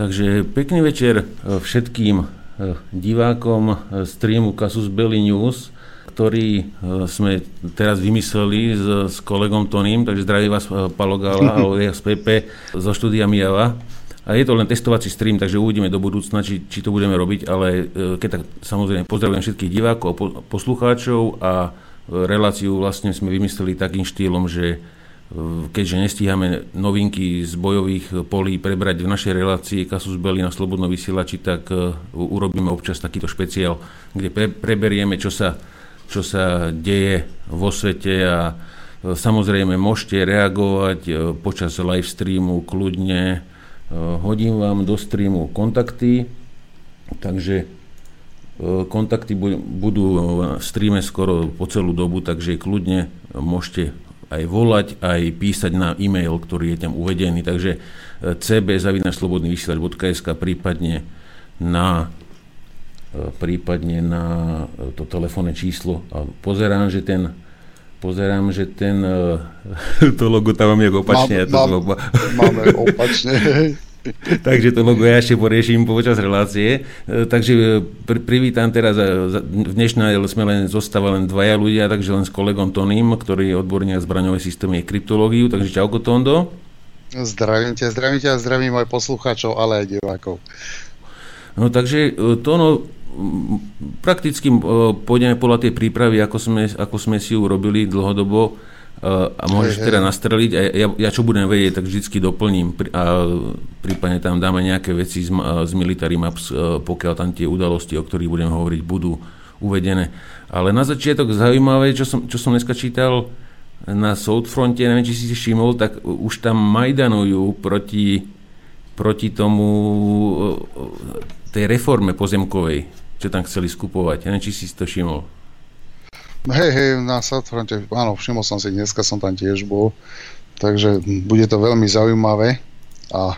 Takže pekný večer všetkým divákom streamu Casus Belli News, ktorý sme teraz vymysleli s, s kolegom Tonym, takže zdraví vás Palogala a OSPP zo štúdia Mijava. A je to len testovací stream, takže uvidíme do budúcna, či, či to budeme robiť, ale keď tak samozrejme pozdravujem všetkých divákov a poslucháčov a reláciu vlastne sme vymysleli takým štýlom, že keďže nestíhame novinky z bojových polí prebrať v našej relácii Kasus Belli na Slobodnom vysielači, tak e, urobíme občas takýto špeciál, kde pre, preberieme, čo sa, čo sa deje vo svete a e, samozrejme môžete reagovať e, počas live streamu kľudne. Hodím vám do streamu kontakty, takže kontakty budú v streame skoro po celú dobu, takže kľudne môžete aj volať, aj písať na e-mail, ktorý je tam uvedený. Takže e, cb.slobodnyvysielač.sk prípadne na e, prípadne na e, to telefónne číslo. A pozerám, že ten pozerám, že ten to logo tam mám jak opačne. Mám, ja to mám, máme opačne. takže to logo ja ešte porieším počas relácie. E, takže e, pr- privítam teraz, e, v dnešnej sme len zostáva len dvaja ľudia, takže len s kolegom Tonym, ktorý je odborník zbraňové systémy a kryptológiu. Takže čauko Tondo. Zdravím ťa, zdravím ťa, zdravím aj poslucháčov, ale aj divákov. No takže Tono, prakticky pôjdeme podľa tej prípravy, ako sme, ako sme si ju robili dlhodobo a môžeš hej, teda nastreliť a ja, ja čo budem vedieť, tak vždycky doplním a prípadne tam dáme nejaké veci z, z Military Maps, e, pokiaľ tam tie udalosti, o ktorých budem hovoriť, budú uvedené. Ale na začiatok zaujímavé, čo som, čo som dneska čítal na Southfronte, neviem, či si si všimol, tak už tam majdanujú proti, proti tomu e, tej reforme pozemkovej, čo tam chceli skupovať. neviem, či si to všimol. Hej, hej, na Southfronte, áno, všimol som si, dneska som tam tiež bol, takže bude to veľmi zaujímavé a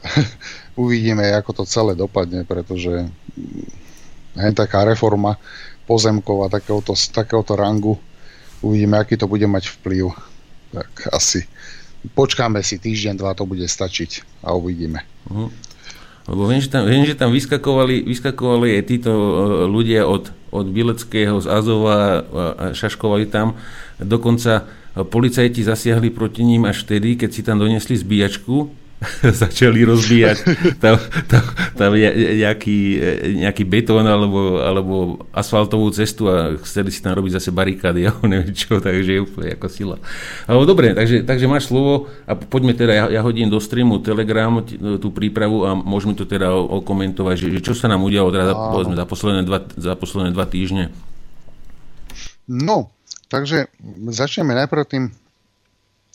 uvidíme, ako to celé dopadne, pretože hej, taká reforma pozemkova takéhoto, takéhoto rangu, uvidíme, aký to bude mať vplyv. Tak asi počkáme si týždeň, dva, to bude stačiť a uvidíme. Uh-huh. Lebo viem, že tam, viem, že tam vyskakovali, vyskakovali aj títo e, ľudia od, od Bileckého z Azova a šaškovali tam. Dokonca policajti zasiahli proti ním až vtedy, keď si tam donesli zbíjačku začali rozbíjať tam, tam, tam nejaký, nejaký betón alebo, alebo asfaltovú cestu a chceli si tam robiť zase barikády, ja neviem čo, takže je úplne ako sila. Ale dobre, takže, takže máš slovo a poďme teda, ja, ja hodím do streamu Telegram tú prípravu a môžeme to teda okomentovať, že, že čo sa nám udialo teda povedzme, za, posledné dva, za posledné dva týždne. No, takže začneme najprv tým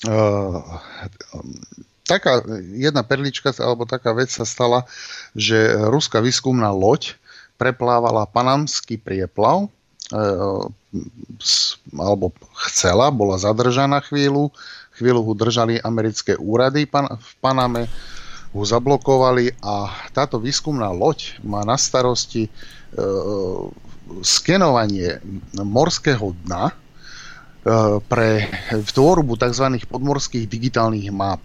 uh, taká jedna perlička alebo taká vec sa stala, že ruská výskumná loď preplávala panamský prieplav, e, alebo chcela, bola zadržaná chvíľu, chvíľu ho držali americké úrady v Paname, ho zablokovali a táto výskumná loď má na starosti e, skenovanie morského dna e, pre tvorbu tzv. podmorských digitálnych map.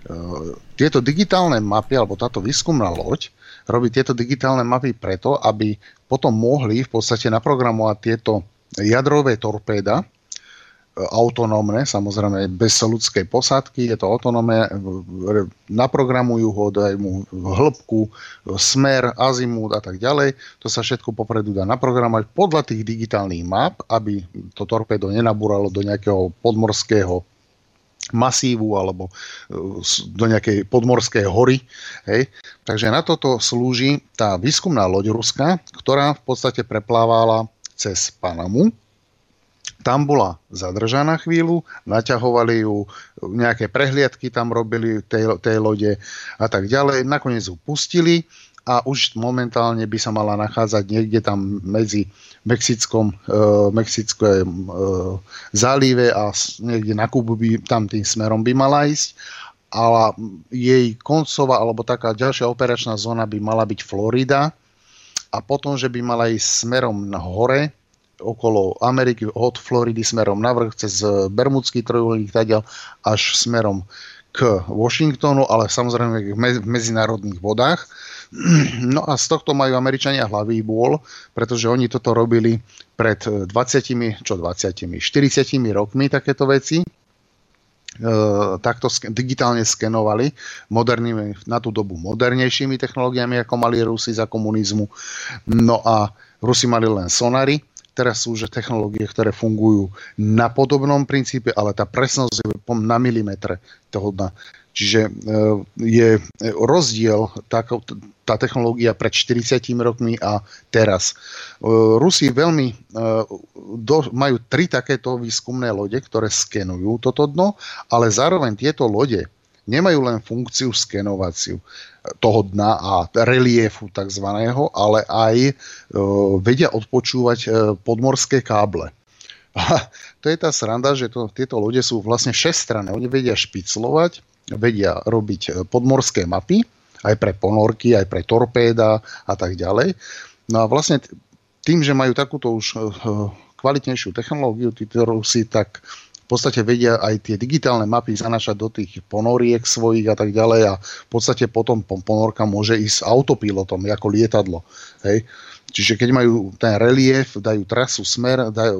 Eh, tieto digitálne mapy, alebo táto výskumná loď, robí tieto digitálne mapy preto, aby potom mohli v podstate naprogramovať tieto jadrové torpéda, eh, autonómne, samozrejme bez ľudskej posádky, je to autonómne, naprogramujú ho, dajú mu hĺbku, smer, azimút a tak ďalej. To sa všetko popredu dá naprogramovať podľa tých digitálnych map, aby to torpédo nenabúralo do nejakého podmorského masívu alebo e, do nejakej podmorskej hory. Hej. Takže na toto slúži tá výskumná loď ruská, ktorá v podstate preplávala cez Panamu. Tam bola zadržaná chvíľu, naťahovali ju, nejaké prehliadky tam robili tej, tej lode a tak ďalej. Nakoniec ju pustili a už momentálne by sa mala nachádzať niekde tam medzi Mexickom, uh, Mexické uh, zálive a niekde na Kubu by tam tým smerom by mala ísť. Ale jej koncová alebo taká ďalšia operačná zóna by mala byť Florida a potom, že by mala ísť smerom na hore, okolo Ameriky, od Floridy smerom na vrch, cez Bermudský trojuholník, až smerom k Washingtonu, ale samozrejme v medzinárodných vodách. No a z tohto majú Američania hlavý bôl, pretože oni toto robili pred 20, čo 20, 40 rokmi takéto veci. E, takto digitálne skenovali modernými, na tú dobu modernejšími technológiami, ako mali Rusi za komunizmu. No a Rusi mali len sonary, teraz sú už technológie, ktoré fungujú na podobnom princípe, ale tá presnosť je na milimetre toho dna. Čiže e, je rozdiel tá, technológia pred 40 rokmi a teraz. E, Rusi veľmi e, majú tri takéto výskumné lode, ktoré skenujú toto dno, ale zároveň tieto lode nemajú len funkciu skenovaciu toho dna a reliefu tzv., ale aj vedia odpočúvať podmorské káble. A to je tá sranda, že to, tieto lode sú vlastne šestranné. Oni vedia špiclovať, vedia robiť e, podmorské mapy, aj pre ponorky, aj pre torpéda a tak ďalej. No a vlastne tým, že majú takúto už e, kvalitnejšiu technológiu, títo Rusi, tak v podstate vedia aj tie digitálne mapy zanašať do tých ponoriek svojich a tak ďalej a v podstate potom ponorka môže ísť autopilotom, ako lietadlo. Hej. Čiže keď majú ten relief, dajú trasu, smer, dajú,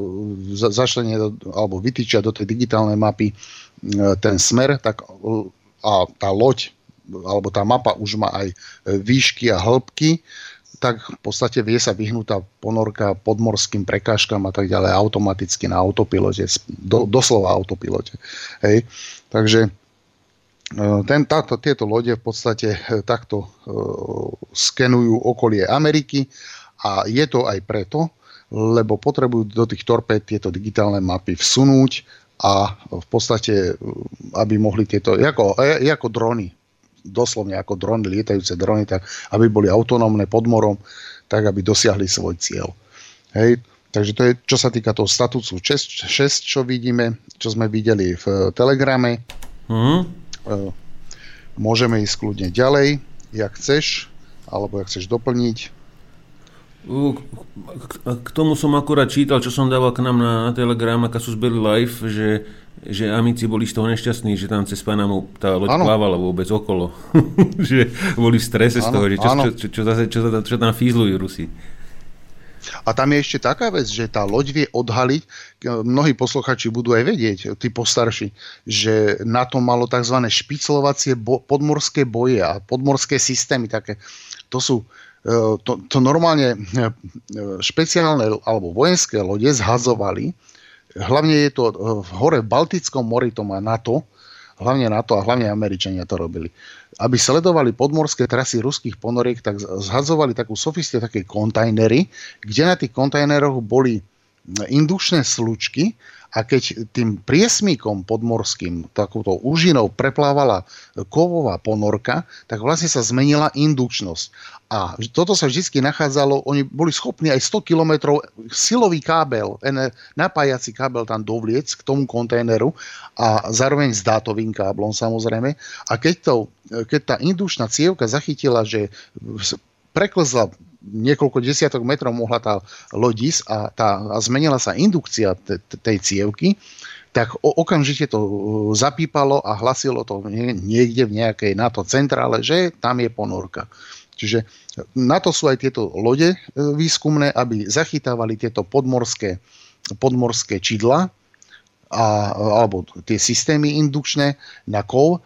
zašlenie alebo vytýčia do tej digitálnej mapy e, ten smer, tak a tá loď alebo tá mapa už má aj výšky a hĺbky, tak v podstate vie sa vyhnúť tá ponorka podmorským prekážkam a tak ďalej automaticky na autopilote, do, doslova autopilote. Hej. Takže e, ten, táto, tieto lode v podstate e, takto uh, skenujú okolie Ameriky a je to aj preto, lebo potrebujú do tých torpéd tieto digitálne mapy vsunúť a v podstate, aby mohli tieto, ako, e, ako drony, doslovne ako drony, lietajúce drony, tak aby boli autonómne pod morom, tak aby dosiahli svoj cieľ. Hej, takže to je, čo sa týka toho statusu 6, 6 čo vidíme, čo sme videli v Telegrame. Mm. Môžeme ísť kľudne ďalej, jak chceš, alebo jak chceš doplniť. K tomu som akurát čítal, čo som dával k nám na, na Telegram a Kasus Belli Live, že, že amici boli z toho nešťastní, že tam cez Panamu tá loď ano. plávala vôbec okolo. že boli v strese ano, z toho, že čo, čo, čo, čo, zase, čo, čo, tam fízlujú Rusi. A tam je ešte taká vec, že tá loď vie odhaliť, mnohí posluchači budú aj vedieť, tí postarší, že na to malo tzv. špiclovacie bo- podmorské boje a podmorské systémy také. To sú to, to normálne e, špeciálne alebo vojenské lode zhazovali. Hlavne je to e, v hore v Baltickom mori, to má NATO, hlavne NATO a hlavne Američania to robili. Aby sledovali podmorské trasy ruských ponoriek, tak zhazovali takú sofistie, také kontajnery, kde na tých kontajneroch boli indušné slučky a keď tým priesmíkom podmorským, takouto úžinou preplávala kovová ponorka, tak vlastne sa zmenila indukčnosť. A toto sa vždy nachádzalo, oni boli schopní aj 100 km silový kábel, napájací kábel tam dovliec k tomu kontajneru a zároveň s dátovým káblom samozrejme. A keď, to, keď tá indučná cievka zachytila, že preklzla niekoľko desiatok metrov mohla tá lodis a, tá, a zmenila sa indukcia te, tej cievky, tak o, okamžite to uh, zapípalo a hlasilo to niekde v nejakej NATO centrále, že tam je ponorka. Čiže na to sú aj tieto lode uh, výskumné, aby zachytávali tieto podmorské, podmorské čidla a, alebo tie systémy indukčné na kov,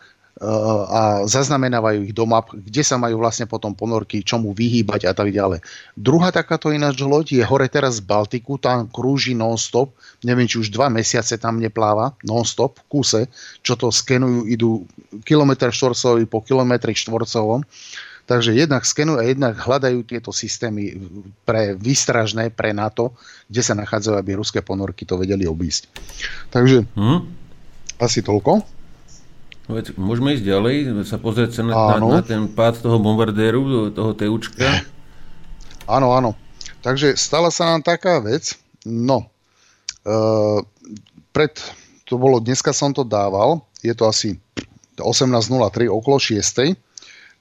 a zaznamenávajú ich do map, kde sa majú vlastne potom ponorky, čomu vyhýbať a tak ďalej. Druhá takáto ináč loď je hore teraz v Baltiku, tam krúži non-stop, neviem, či už dva mesiace tam nepláva non-stop v kuse, čo to skenujú, idú kilometr štvorcový po kilometri štvorcovom. Takže jednak skenujú a jednak hľadajú tieto systémy pre výstražné, pre NATO, kde sa nachádzajú, aby ruské ponorky to vedeli obísť. Takže hmm? asi toľko. Veď, môžeme ísť ďalej, sa pozrieť sa na, na, na ten pád toho bombardéru, toho TUčka. Áno, áno. Takže stala sa nám taká vec, no, uh, pred, to bolo, dneska som to dával, je to asi 18.03, okolo 6.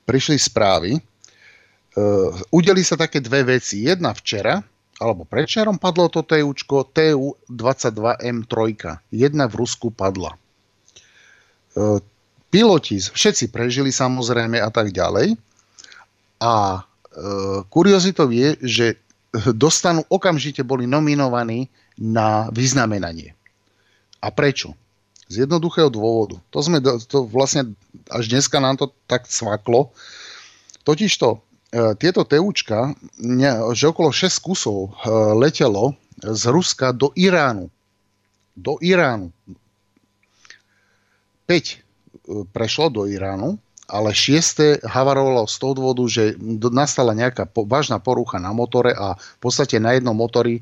Prišli správy, uh, udeli sa také dve veci. Jedna včera, alebo predčerom padlo to TUčko TU-22M3. Jedna v Rusku padla. Piloti, všetci prežili samozrejme a tak ďalej. A e, kuriozitou je, že dostanú, okamžite boli nominovaní na vyznamenanie. A prečo? Z jednoduchého dôvodu. To sme to vlastne až dneska nám to tak cvaklo. Totižto e, tieto TUčka, že okolo 6 kusov e, letelo z Ruska do Iránu. Do Iránu. 5 e, prešlo do Iránu ale šieste havarovalo z toho dôvodu, že nastala nejaká po, vážna porucha na motore a v podstate na jednom motori e,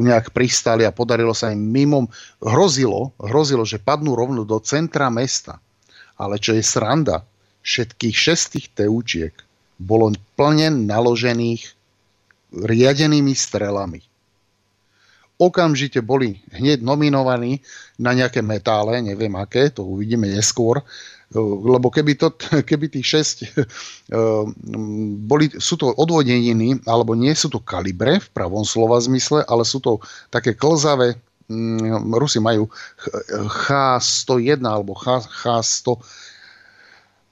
nejak pristali a podarilo sa im mimo, hrozilo, hrozilo, že padnú rovno do centra mesta. Ale čo je sranda, všetkých šestých teúčiek bolo plne naložených riadenými strelami. Okamžite boli hneď nominovaní na nejaké metále, neviem aké, to uvidíme neskôr, lebo keby, to, keby tých 6 eh, boli, sú to odvodeniny, alebo nie sú to kalibre v pravom slova zmysle, ale sú to také klzavé, mm, Rusi majú H101 alebo H100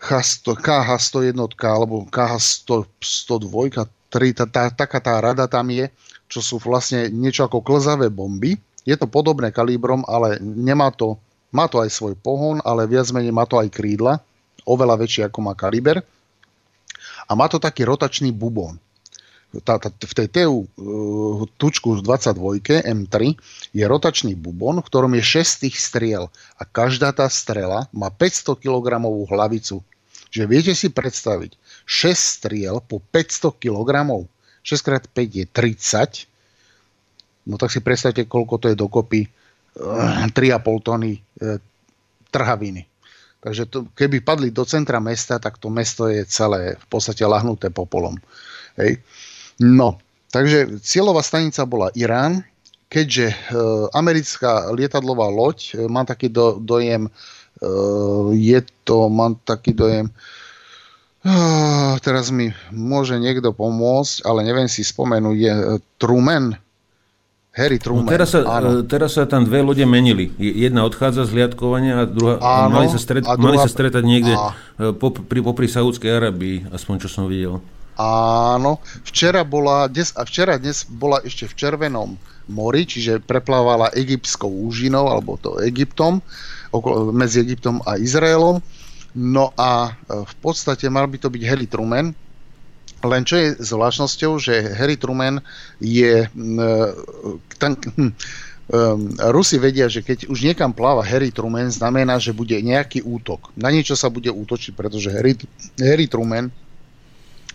H100, KH101 alebo KH102, tá, tá, taká tá rada tam je, čo sú vlastne niečo ako klzavé bomby. Je to podobné kalibrom, ale nemá to má to aj svoj pohon, ale viac menej má to aj krídla, oveľa väčšie ako má kaliber. A má to taký rotačný bubon. Tá, tá, v tej TU uh, tučku 22 M3 je rotačný bubon, v ktorom je 6 tých striel a každá tá strela má 500 kg hlavicu. Že viete si predstaviť, 6 striel po 500 kg, 6x5 je 30, no tak si predstavte, koľko to je dokopy 3,5 tony e, trhaviny. Takže to, keby padli do centra mesta, tak to mesto je celé v podstate lahnuté popolom. Hej. No, takže cieľová stanica bola Irán, keďže e, americká lietadlová loď, e, mám taký do, dojem, e, je to, mám taký dojem, e, teraz mi môže niekto pomôcť, ale neviem si spomenúť, je e, Truman, Harry no Truman. No teraz, sa, áno. E, teraz sa tam dve lode menili. Jedna odchádza z hliadkovania a druhá áno, mali, sa stret, a druhá, mali sa stretať niekde a... E, popri, popri Saudskej Arabii, aspoň čo som videl. Áno, včera bola, dnes, a včera dnes bola ešte v Červenom mori, čiže preplávala egyptskou úžinou, alebo to Egyptom, okolo, medzi Egyptom a Izraelom. No a e, v podstate mal by to byť Harry Truman, len čo je zvláštnosťou, že Harry Truman je... Ten, hm, Rusi vedia, že keď už niekam pláva Harry Truman, znamená, že bude nejaký útok. Na niečo sa bude útočiť, pretože Harry, Harry Truman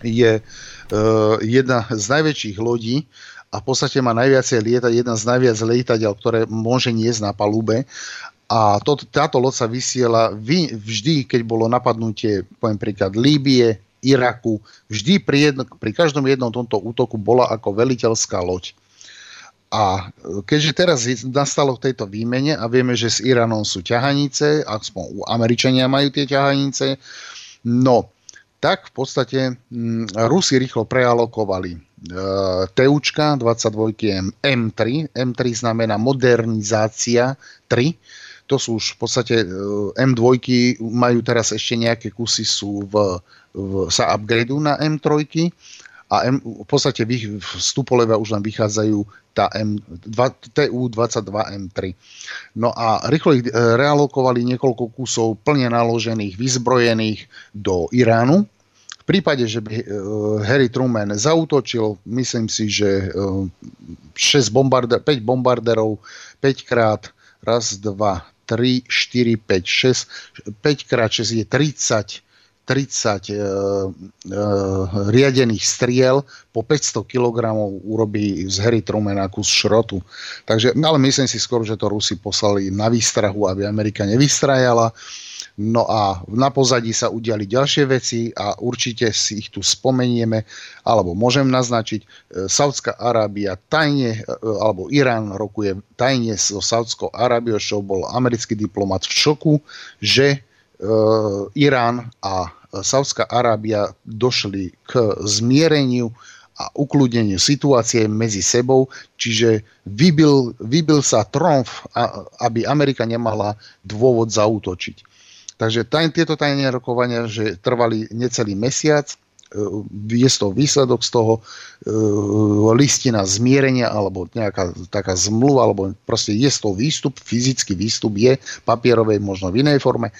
je uh, jedna z najväčších lodí a v podstate má najviacej lietať, jedna z najviac lietadiel, ktoré môže niesť na palube. A to, táto loď sa vysiela vy, vždy, keď bolo napadnutie, poviem príklad, Líbie, Iraku. Vždy pri, jedno, pri každom jednom tomto útoku bola ako veliteľská loď. A keďže teraz nastalo v tejto výmene a vieme, že s Iránom sú ťahanice, aspoň Američania majú tie ťahanice, no, tak v podstate m, Rusi rýchlo prealokovali e, TUčka 22 M3. M3 znamená modernizácia 3 to sú už v podstate e, M2 majú teraz ešte nejaké kusy sú v, v sa upgradeu na M3 a M, v podstate vstupoleva už len vychádzajú tá M, TU-22 M3. No a rýchlo ich e, realokovali niekoľko kusov plne naložených, vyzbrojených do Iránu. V prípade, že by e, Harry Truman zautočil, myslím si, že 6 bombarder, 5 bombarderov 5 krát, raz, dva, 3, 4, 5, 6, 5 krát 6 je 30 30 e, e, riadených striel po 500 kg urobí z Harry Trumana kus šrotu. Takže, ale myslím si skôr, že to Rusi poslali na výstrahu, aby Amerika nevystrajala. No a na pozadí sa udiali ďalšie veci a určite si ich tu spomenieme, alebo môžem naznačiť, e, Saudská Arábia tajne, e, alebo Irán rokuje tajne so Saudskou Arábiou, čo bol americký diplomat v šoku, že e, Irán a Saudská Arábia došli k zmiereniu a ukludneniu situácie medzi sebou, čiže vybil, vybil sa tromf, aby Amerika nemala dôvod zautočiť. Takže taj, tieto tajné rokovania, že trvali necelý mesiac, je z toho výsledok z toho listina zmierenia alebo nejaká taká zmluva, alebo proste je toho výstup, fyzický výstup je papierovej, možno v inej forme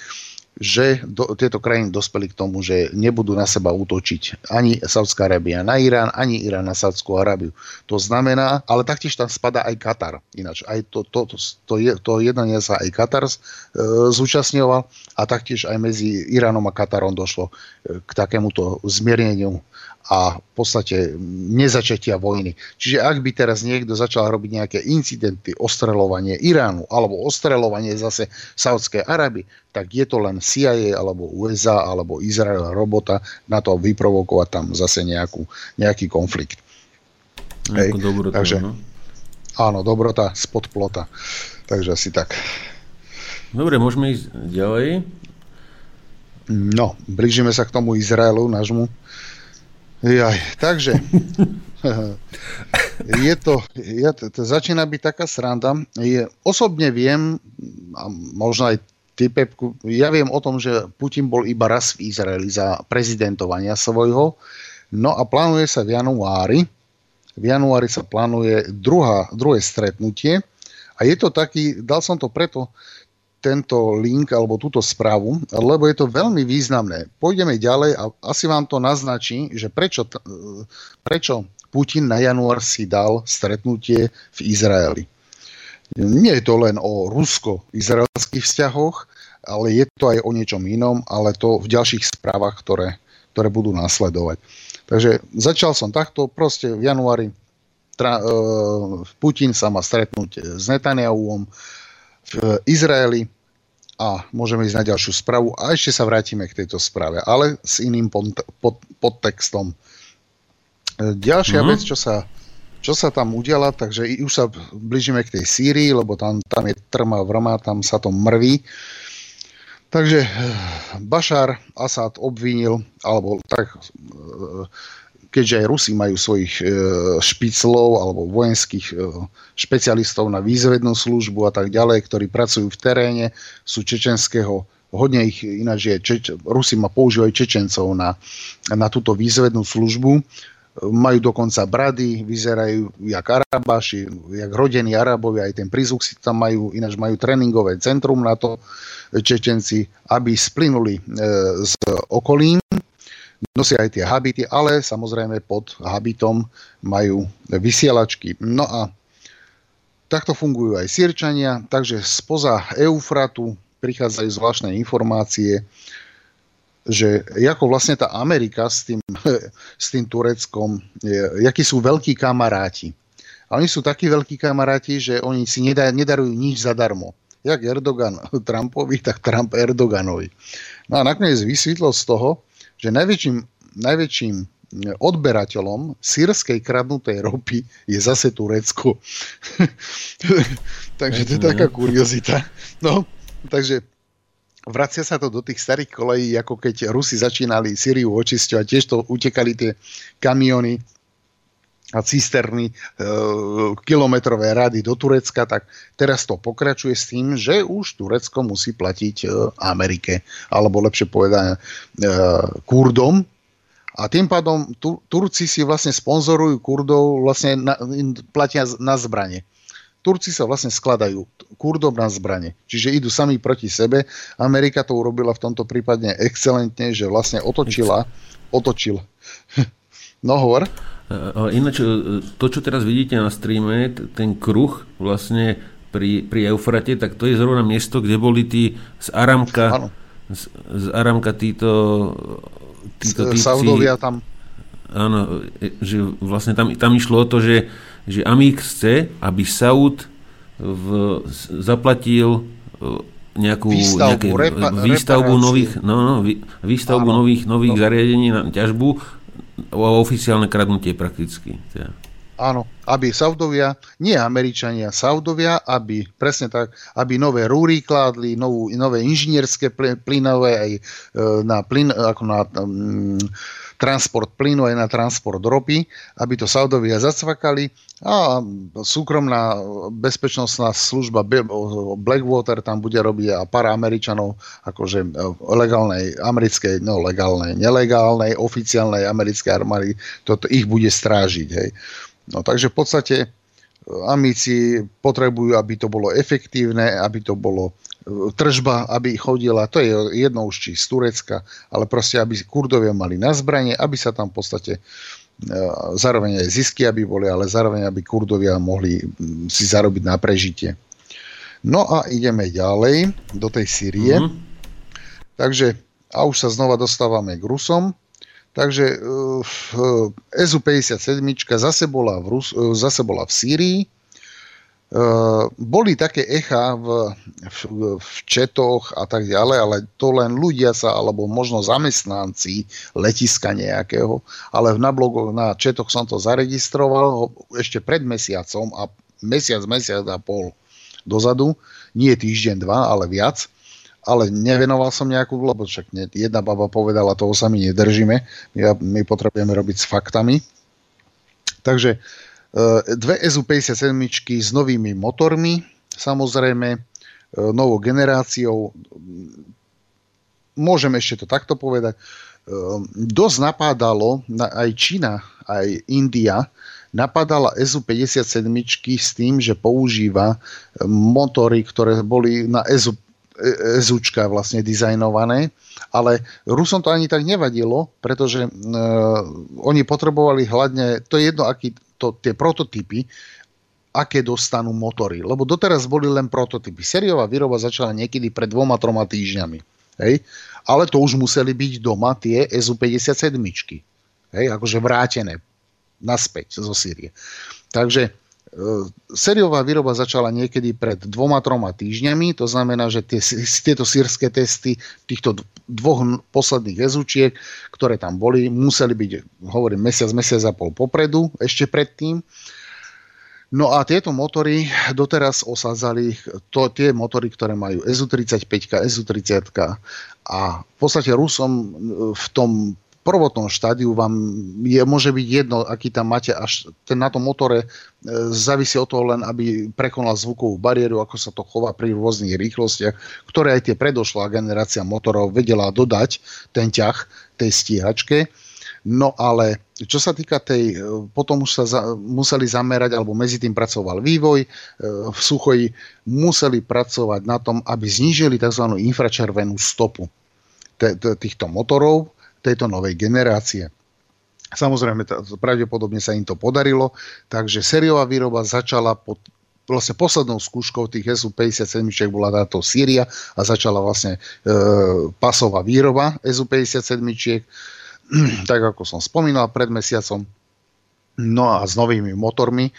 že do, tieto krajiny dospeli k tomu, že nebudú na seba útočiť ani Saudská Arábia na Irán, ani Irán na Saudskú Arábiu. To znamená, ale taktiež tam spada aj Katar. Ináč aj to, to, to, to, to jednanie sa aj Katar e, zúčastňoval a taktiež aj medzi Iránom a Katarom došlo e, k takémuto zmierneniu a v podstate nezačatia vojny. Čiže ak by teraz niekto začal robiť nejaké incidenty, ostreľovanie Iránu alebo ostreľovanie zase Saudskej Araby, tak je to len CIA alebo USA alebo Izrael robota na to vyprovokovať tam zase nejakú, nejaký konflikt. Hej. Dobrota, Takže, no? Áno, dobrota spod plota. Takže asi tak. Dobre, môžeme ísť ďalej. No, blížime sa k tomu Izraelu, nášmu Jaj, takže. Je to, je, to začína byť taká sranda. Je, osobne viem, a možno aj ty, Pepku, ja viem o tom, že Putin bol iba raz v Izraeli za prezidentovania svojho, no a plánuje sa v januári, v januári sa plánuje druhá, druhé stretnutie. A je to taký, dal som to preto, tento link alebo túto správu, lebo je to veľmi významné. Pôjdeme ďalej a asi vám to naznačí, že prečo, prečo Putin na január si dal stretnutie v Izraeli. Nie je to len o rusko-izraelských vzťahoch, ale je to aj o niečom inom, ale to v ďalších správach, ktoré, ktoré budú nasledovať. Takže začal som takto, proste v januári tra, uh, Putin sa má stretnúť s Netanyahuom, v Izraeli a môžeme ísť na ďalšiu správu a ešte sa vrátime k tejto správe, ale s iným pod, pod, podtextom. Ďalšia mm-hmm. vec, čo sa, čo sa tam udiala, takže už sa blížime k tej Sýrii, lebo tam, tam je trma vrma, tam sa to mrví. Takže Bašar Asad obvinil, alebo tak keďže aj Rusi majú svojich e, špiclov alebo vojenských e, špecialistov na výzvednú službu a tak ďalej, ktorí pracujú v teréne, sú čečenského hodne ich ináč je, Čeč, Rusi ma používajú Čečencov na, na túto výzvednú službu. Majú dokonca brady, vyzerajú jak Arabaši, jak rodení Arabovia, aj ten prízvuk si tam majú, ináč majú tréningové centrum na to Čečenci, aby splynuli e, s okolím nosia aj tie habity, ale samozrejme pod habitom majú vysielačky. No a takto fungujú aj Sirčania, takže spoza Eufratu prichádzajú zvláštne informácie, že ako vlastne tá Amerika s tým, s tým Tureckom, jakí sú veľkí kamaráti. A oni sú takí veľkí kamaráti, že oni si nedarujú nič zadarmo. Jak Erdogan Trumpovi, tak Trump Erdoganovi. No a nakoniec vysvetlo z toho, že najväčším, najväčším odberateľom sírskej kradnutej ropy je zase Turecko. takže to je taká kuriozita. No, takže vracia sa to do tých starých kolejí, ako keď Rusi začínali Syriu očisťovať, tiež to utekali tie kamiony a cisterny e, kilometrové rady do Turecka, tak teraz to pokračuje s tým, že už Turecko musí platiť e, Amerike, alebo lepšie povedané e, Kurdom. A tým pádom tu, Turci si vlastne sponzorujú Kurdov, vlastne na, platia na zbranie. Turci sa vlastne skladajú Kurdom na zbranie. Čiže idú sami proti sebe. Amerika to urobila v tomto prípadne excelentne, že vlastne otočila, otočil. no hovor. Ináč, e, to, čo teraz vidíte na streame, ten kruh vlastne pri, pri Eufrate, tak to je zrovna miesto, kde boli tí z Aramka, z, z Aramka títo, títo típci, Saudovia tam. Áno, e, že vlastne tam, tam išlo o to, že, že Amík chce, aby Saud v, zaplatil e, nejakú výstavbu, nejaké, repa, výstavbu nových, no, no, výstavbu nových, nových no. zariadení na ťažbu oficiálne kradnutie prakticky. Teda. Áno, aby Saudovia, nie Američania, Saudovia, aby presne tak, aby nové rúry kládli, novú, nové inžinierské plynové aj e, na plyn, ako na um, transport plynu aj na transport ropy, aby to Saudovia zacvakali a súkromná bezpečnostná služba Blackwater tam bude robiť a para Američanov akože e, legálnej americkej, no legálnej, nelegálnej, oficiálnej americkej armády, toto ich bude strážiť. Hej. No takže v podstate e, amici potrebujú, aby to bolo efektívne, aby to bolo tržba, aby chodila, to je jedno už či z Turecka, ale proste, aby Kurdovia mali na zbranie, aby sa tam v podstate e, zároveň aj zisky, aby boli, ale zároveň, aby Kurdovia mohli si zarobiť na prežitie. No a ideme ďalej do tej Sýrie. Mm-hmm. Takže, a už sa znova dostávame k Rusom. Takže uh, e, SU-57 zase bola v, Rus, zase bola v Sýrii, Uh, boli také echa v, v, v četoch a tak ďalej, ale to len ľudia sa, alebo možno zamestnanci letiska nejakého, ale na blogoch, na četoch som to zaregistroval ešte pred mesiacom a mesiac, mesiac a pol dozadu, nie týždeň, dva, ale viac, ale nevenoval som nejakú, lebo však jedna baba povedala, toho sa my nedržíme, my, potrebujeme robiť s faktami. Takže Eh, dve SU-57 s novými motormi, samozrejme eh, novou generáciou. Môžem ešte to takto povedať. Eh, dosť napádalo aj Čína, aj India, napadala SU-57 s tým, že používa motory, ktoré boli na SU, SUčka vlastne dizajnované, ale Rusom to ani tak nevadilo, pretože uh, oni potrebovali hladne, to je jedno, aký to, tie prototypy, aké dostanú motory. Lebo doteraz boli len prototypy. Sériová výroba začala niekedy pred dvoma, troma týždňami. Hej? Ale to už museli byť doma tie SU-57. Hej? Akože vrátené naspäť zo Sýrie. Takže sériová výroba začala niekedy pred dvoma, troma týždňami, to znamená, že tie, tieto sírske testy týchto dvoch posledných ezučiek, ktoré tam boli, museli byť, hovorím, mesiac, mesiac a pol popredu, ešte predtým. No a tieto motory doteraz osádzali to, tie motory, ktoré majú SU-35, SU-30 a v podstate Rusom v tom prvotnom štádiu vám je, môže byť jedno, aký tam máte, až ten na tom motore e, závisí od toho len, aby prekonal zvukovú bariéru, ako sa to chová pri rôznych rýchlostiach, ktoré aj tie predošlá generácia motorov vedela dodať ten ťah tej stíhačke. No ale čo sa týka tej, e, potom už sa za, museli zamerať, alebo medzi tým pracoval vývoj, e, v Suchoji museli pracovať na tom, aby znížili tzv. infračervenú stopu týchto motorov, tejto novej generácie. Samozrejme, pravdepodobne sa im to podarilo, takže sériová výroba začala pod vlastne poslednou skúškou tých SU-57 bola táto Sýria a začala vlastne e, pasová výroba SU-57, tak ako som spomínal pred mesiacom, no a s novými motormi. E,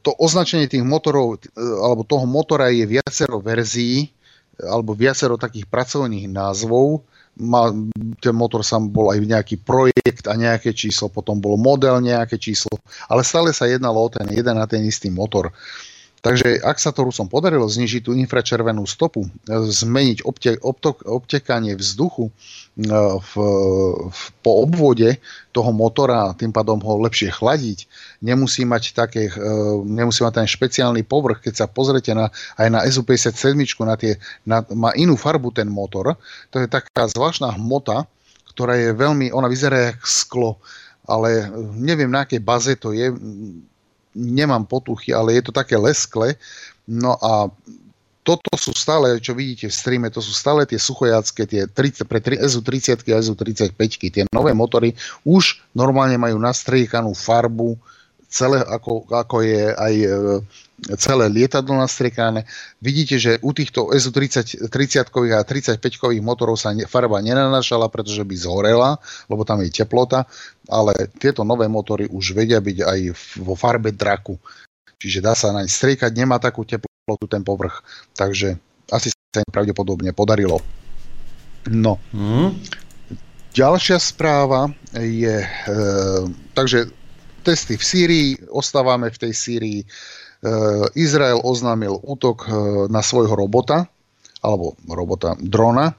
to označenie tých motorov, e, alebo toho motora je viacero verzií, alebo viacero takých pracovných názvov mal, ten motor sám bol aj nejaký projekt a nejaké číslo, potom bol model nejaké číslo, ale stále sa jednalo o ten jeden a ten istý motor. Takže ak sa to Rusom podarilo znižiť tú infračervenú stopu, zmeniť obte, obtok, obtekanie vzduchu e, v, v, po obvode toho motora a tým pádom ho lepšie chladiť, nemusí mať, také, e, nemusí mať ten špeciálny povrch, keď sa pozrete na, aj na SU-57, na tie, na, má inú farbu ten motor, to je taká zvláštna hmota, ktorá je veľmi, ona vyzerá jak sklo, ale neviem na akej baze to je, nemám potuchy, ale je to také leskle. No a toto sú stále, čo vidíte v streame, to sú stále tie suchojacké, tie 30, pre SU-30 a SU-35, tie nové motory už normálne majú nastriekanú farbu, celé, ako, ako je aj e, celé lietadlo nastriekané. Vidíte, že u týchto SU-30 a 35-kových motorov sa farba nenanašala, pretože by zhorela, lebo tam je teplota, ale tieto nové motory už vedia byť aj vo farbe draku. Čiže dá sa naň striekať, nemá takú teplotu ten povrch. Takže asi sa im pravdepodobne podarilo. No. Mm. Ďalšia správa je, e, takže testy v Sýrii, ostávame v tej Sýrii. Izrael oznámil útok na svojho robota, alebo robota drona.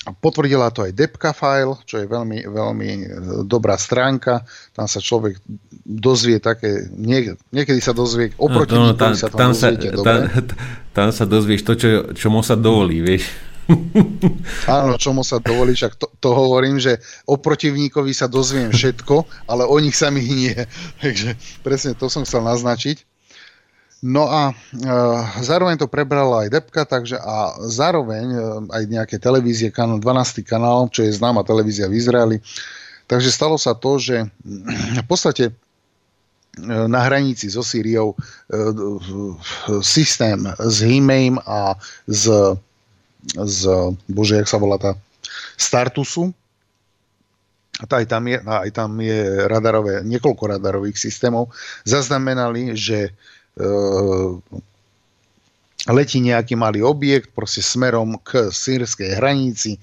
Potvrdila to aj Depka file, čo je veľmi, veľmi e, dobrá stránka. Tam sa človek dozvie také, nie, niekedy sa dozvie, oproti no, no, tam, sa tam, tam sa, tam, tam sa dozvieš to, čo, čo mu sa dovolí, vieš. Áno, čo mu sa dovolí, však to, to hovorím, že o protivníkovi sa dozviem všetko, ale o nich samých nie. Takže presne to som chcel naznačiť. No a e, zároveň to prebrala aj Depka, takže a zároveň e, aj nejaké televízie, kanál, 12. kanál, čo je známa televízia v Izraeli. Takže stalo sa to, že v podstate e, na hranici so Sýriou e, systém s Himeim a z, z bože, jak sa volá tá, Startusu, aj tam je, aj tam je radarové, niekoľko radarových systémov, zaznamenali, že E, letí nejaký malý objekt proste smerom k sírskej hranici. E,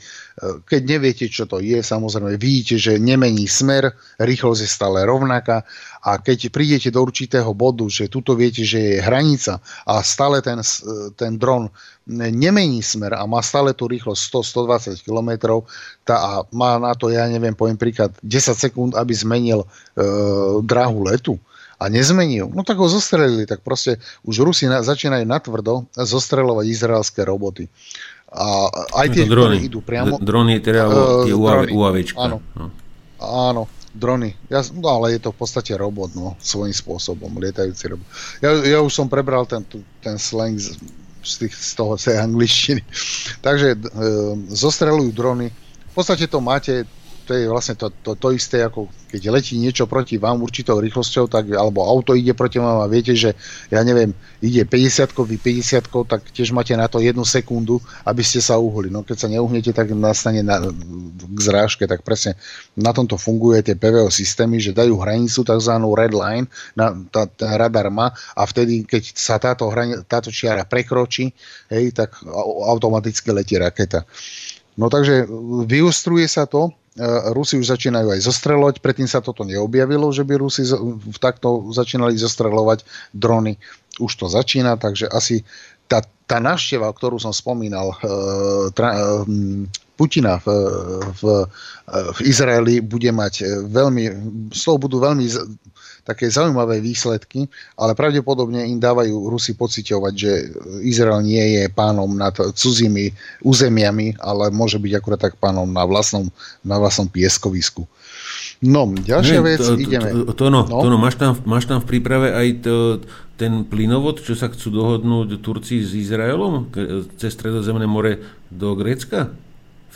keď neviete, čo to je, samozrejme vidíte, že nemení smer, rýchlosť je stále rovnaká a keď prídete do určitého bodu, že tuto viete, že je hranica a stále ten, ten dron nemení smer a má stále tú rýchlosť 100-120 km a má na to, ja neviem, poviem príklad, 10 sekúnd, aby zmenil e, dráhu letu, a nezmenil, no tak ho zostrelili, tak proste už Rusi na, začínajú natvrdo zostrelovať izraelské roboty. A aj tie, no, ktoré idú priamo... Drony, teda uh, tie UAVčka. Áno, no. áno, drony. Ja, no ale je to v podstate robot, no, svojím spôsobom, lietajúci robot. Ja, ja už som prebral ten, ten slang z, z, tých, z toho z angličtiny. Takže e, zostrelujú drony. V podstate to máte, to je vlastne to, to, to isté, ako keď letí niečo proti vám určitou rýchlosťou, tak, alebo auto ide proti vám a viete, že ja neviem, ide 50 vy 50 tak tiež máte na to jednu sekundu, aby ste sa uhli. No keď sa neuhnete, tak nastane na, k zrážke, tak presne na tomto funguje tie PVO systémy, že dajú hranicu, tzv. red line, na, tá, tá radar má a vtedy, keď sa táto, hrani, táto čiara prekročí, hej, tak automaticky letí raketa. No takže vyustruje sa to, Rusi už začínajú aj zostrelovať, predtým sa toto neobjavilo, že by Rusi takto začínali zostrelovať drony. Už to začína, takže asi tá, tá návšteva, ktorú som spomínal, eh, eh, Putina v, v, v Izraeli bude mať veľmi, z toho budú veľmi také zaujímavé výsledky, ale pravdepodobne im dávajú Rusi pociťovať, že Izrael nie je pánom nad cudzími územiami, ale môže byť akurát tak pánom na vlastnom, na vlastnom pieskovisku. No, ďalšia vec, to, ideme. To, to, no, no. To no, máš, tam, máš tam v príprave aj to, ten plynovod, čo sa chcú dohodnúť Turci s Izraelom cez Stredozemné more do Grécka?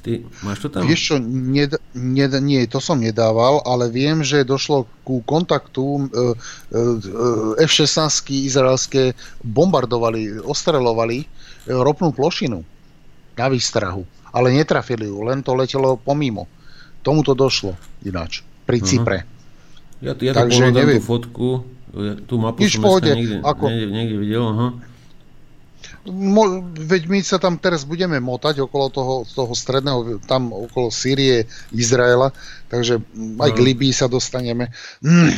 Ty, máš to tam? Vieš čo, ned, ned, nie, to som nedával, ale viem, že došlo ku kontaktu e, e, F-16 izraelské bombardovali, ostrelovali e, ropnú plošinu na výstrahu, ale netrafili ju, len to letelo pomimo. Tomu to došlo ináč, pri uh-huh. Cypre. Ja, ja Takže neviem. tú fotku, ja, tú mapu Nič som pohode, niekde, ako... niekde, niekde videl, aha. Mo, veď my sa tam teraz budeme motať okolo toho, toho stredného, tam okolo Sýrie, Izraela, takže aj k no. Libii sa dostaneme.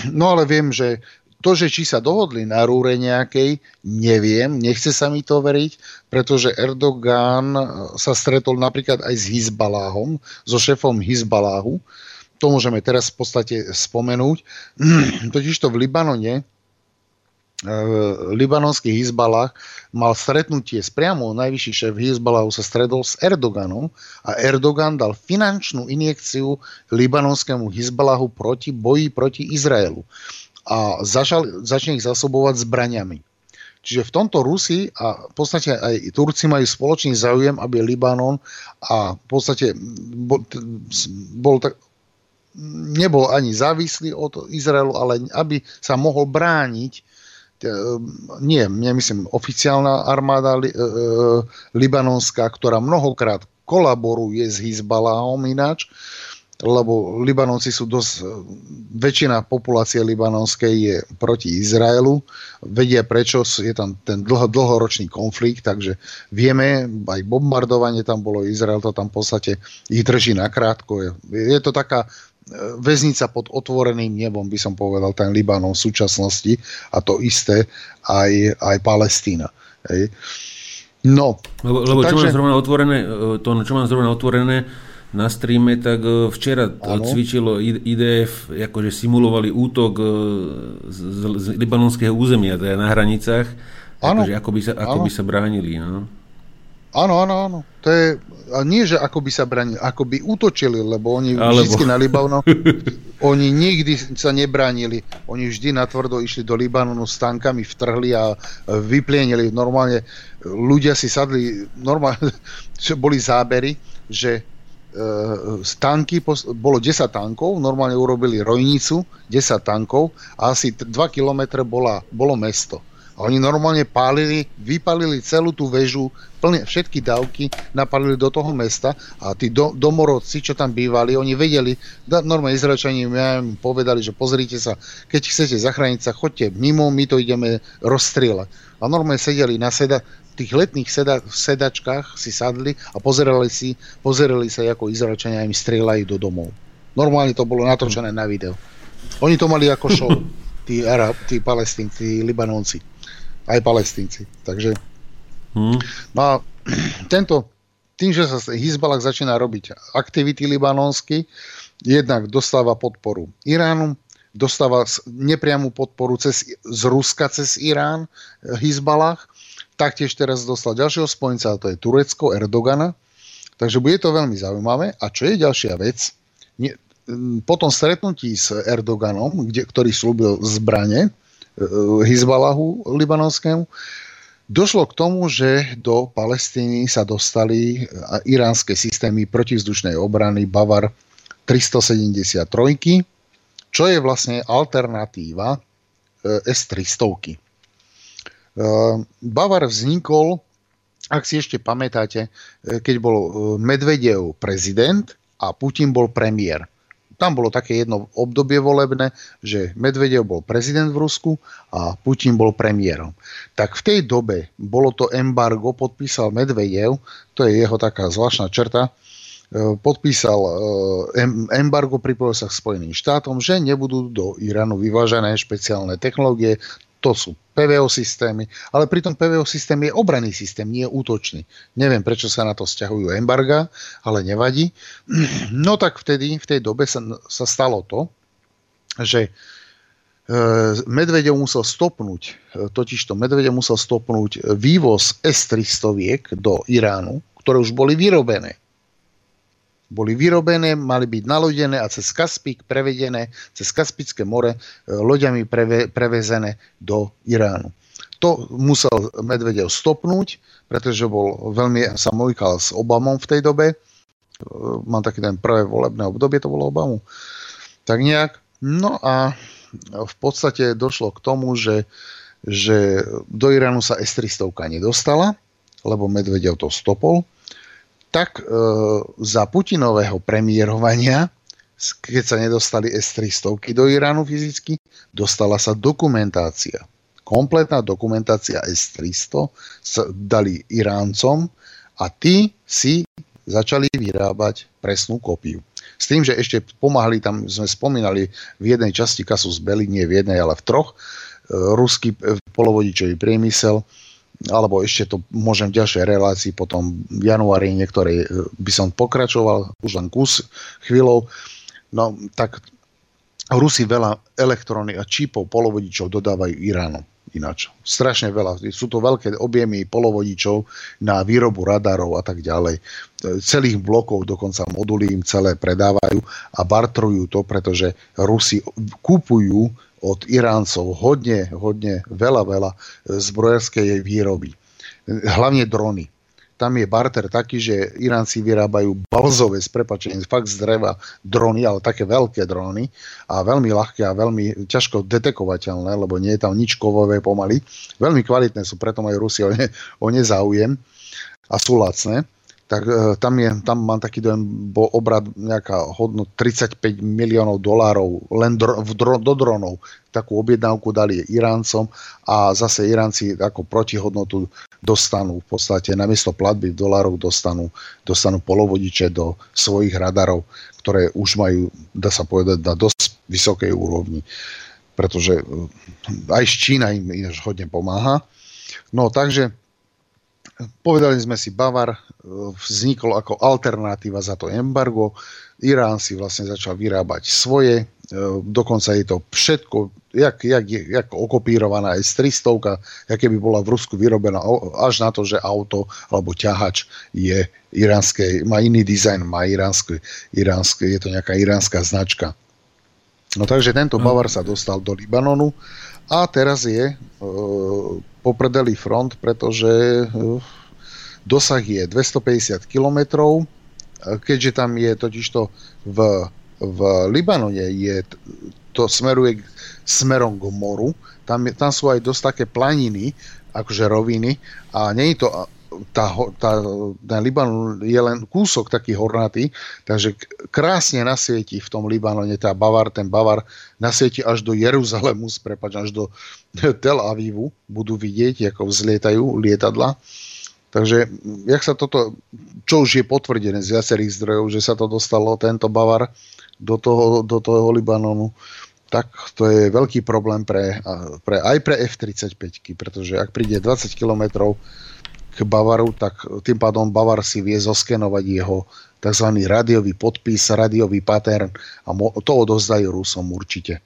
No ale viem, že to, že či sa dohodli na rúre nejakej, neviem, nechce sa mi to veriť, pretože Erdogan sa stretol napríklad aj s Hizbaláhom, so šéfom Hizbaláhu, to môžeme teraz v podstate spomenúť. Totiž to v Libanone libanonský Hizbalách mal stretnutie s priamo najvyšší šéf Hizbalahu sa stredol s Erdoganom a Erdogan dal finančnú injekciu libanonskému Hizbalahu proti boji proti Izraelu a začal, začne ich zasobovať zbraniami. Čiže v tomto Rusi a v podstate aj Turci majú spoločný záujem, aby Libanon a v podstate bol, bol tak, nebol ani závislý od Izraelu, ale aby sa mohol brániť nie, nemyslím, oficiálna armáda li, e, e, libanonská, ktorá mnohokrát kolaboruje s Hizbalahom ináč, lebo Libanonci sú dosť, väčšina populácie libanonskej je proti Izraelu, vedia prečo, je tam ten dlho, dlhoročný konflikt, takže vieme, aj bombardovanie tam bolo, Izrael to tam v podstate ich drží nakrátko. Je, je to taká väznica pod otvoreným nebom, by som povedal, ten Libanon v súčasnosti a to isté aj, aj Palestína. Hej. No, lebo, lebo takže... čo mám zrovna otvorené, to, čo mám zrovna otvorené na streame, tak včera ano. cvičilo IDF, akože simulovali útok z, z, z libanonského územia, teda na hranicách, akože ako by sa, ako by sa bránili. No. Áno, áno, áno. To je, a nie, že ako by sa bránili, ako by útočili, lebo oni Alebo... vždy na Libanon, oni nikdy sa nebránili. Oni vždy natvrdo išli do Libanonu s tankami, vtrhli a vyplienili. Normálne ľudia si sadli, normálne, boli zábery, že e, tanky, bolo 10 tankov, normálne urobili rojnicu, 10 tankov a asi 2 kilometre bola, bolo mesto a oni normálne pálili, vypálili celú tú väžu, plne, všetky dávky napálili do toho mesta a tí do, domorodci, čo tam bývali, oni vedeli, da, normálne Izraelčani ja im povedali, že pozrite sa, keď chcete zachrániť sa, chodte mimo, my to ideme rozstrieľať. A normálne sedeli na seda, tých letných seda, sedačkách si sadli a pozerali, si, pozerali sa, ako Izraelčania im strieľajú do domov. Normálne to bolo natočené na video. Oni to mali ako show, tí, Arab, tí palestínci, tí Libanonci aj palestínci. Takže hmm. no a tento, tým, že sa Hizbalak začína robiť aktivity libanonsky, jednak dostáva podporu Iránu, dostáva nepriamú podporu cez, z Ruska cez Irán, Hizbalach, taktiež teraz dostal ďalšieho spojenca, a to je Turecko, Erdogana. Takže bude to veľmi zaujímavé. A čo je ďalšia vec? Nie, po tom stretnutí s Erdoganom, kde, ktorý slúbil zbrane, Eh, Hizbalahu libanonskému, došlo k tomu, že do Palestíny sa dostali iránske systémy protivzdušnej obrany Bavar 373, čo je vlastne alternatíva eh, S-300. Eh, Bavar vznikol, ak si ešte pamätáte, keď bol Medvedev prezident a Putin bol premiér tam bolo také jedno obdobie volebné, že Medvedev bol prezident v Rusku a Putin bol premiérom. Tak v tej dobe bolo to embargo, podpísal Medvedev, to je jeho taká zvláštna črta, e, podpísal e, embargo, pripojil sa k Spojeným štátom, že nebudú do Iránu vyvážené špeciálne technológie, to sú PVO systémy, ale pri tom PVO systém je obranný systém, nie je útočný. Neviem, prečo sa na to stiahujú embarga, ale nevadí. No tak vtedy, v tej dobe sa, sa stalo to, že e, Medvedev musel stopnúť, e, totižto Medvedev musel stopnúť vývoz S-300 do Iránu, ktoré už boli vyrobené boli vyrobené, mali byť nalodené a cez Kaspik prevedené, cez Kaspické more e, loďami preve, prevezené do Iránu. To musel Medvedev stopnúť, pretože bol veľmi, sa s Obamom v tej dobe. E, mám taký ten prvé volebné obdobie, to bolo Obamu. Tak nejak. No a v podstate došlo k tomu, že, že do Iránu sa S-300 nedostala, lebo Medvedev to stopol tak e, za Putinového premiérovania, keď sa nedostali S-300 do Iránu fyzicky, dostala sa dokumentácia. Kompletná dokumentácia S-300 sa dali Iráncom a tí si začali vyrábať presnú kopiu. S tým, že ešte pomáhali tam, sme spomínali v jednej časti Kasus Belli, nie v jednej, ale v troch, e, ruský e, polovodičový priemysel, alebo ešte to môžem v ďalšej relácii potom v januári niektorej e, by som pokračoval, už len kus chvíľou. No tak Rusi veľa elektróny a čípov polovodičov dodávajú Iránu ináč. Strašne veľa. Sú to veľké objemy polovodičov na výrobu radarov a tak ďalej. E, celých blokov, dokonca moduly im celé predávajú a bartrujú to, pretože Rusi kúpujú od Iráncov hodne, hodne, veľa, veľa e, zbrojerskej výroby. Hlavne drony. Tam je barter taký, že Iránci vyrábajú balzové, s prepačením, fakt z dreva drony, ale také veľké drony a veľmi ľahké a veľmi ťažko detekovateľné, lebo nie je tam nič kovové pomaly. Veľmi kvalitné sú, preto majú Rusi o ne, o ne záujem a sú lacné tak e, tam, je, tam mám taký dojem, bol obrad nejaká hodnot 35 miliónov dolárov len dro, v dro, do dronov. Takú objednávku dali Iráncom a zase Iránci ako protihodnotu dostanú v podstate namiesto platby v dolároch dostanú, dostanú polovodiče do svojich radarov, ktoré už majú, dá sa povedať, na dosť vysokej úrovni. Pretože eh, aj z Čína im hodne pomáha. No takže povedali sme si, Bavar eh, vznikol ako alternatíva za to embargo. Irán si vlastne začal vyrábať svoje, dokonca je to všetko jak, jak, jak okopírovaná S-300, jak by bola v Rusku vyrobená až na to, že auto alebo ťahač je iránske, má iný dizajn, má iránske, iránske, je to nejaká iránska značka. No takže tento. Bavar sa dostal do Libanonu a teraz je e, popredelý front, pretože e, dosah je 250 km, keďže tam je totižto v, v Libanone je, to smeruje smerom k moru. Tam, tam sú aj dosť také planiny, akože roviny a nie je to tá, tá, ten Libanon je len kúsok taký hornatý, takže krásne nasvieti v tom Libanone tá Bavar, ten Bavar nasvieti až do Jeruzalemu, prepač, až do Tel Avivu, budú vidieť, ako vzlietajú lietadla. Takže, jak sa toto, čo už je potvrdené z viacerých zdrojov, že sa to dostalo, tento Bavar, do toho, do toho Libanonu, tak to je veľký problém pre, pre, aj pre F-35, pretože ak príde 20 km k Bavaru, tak tým pádom Bavar si vie zoskenovať jeho tzv. radiový podpis, radiový pattern a to odozdajú Rusom určite.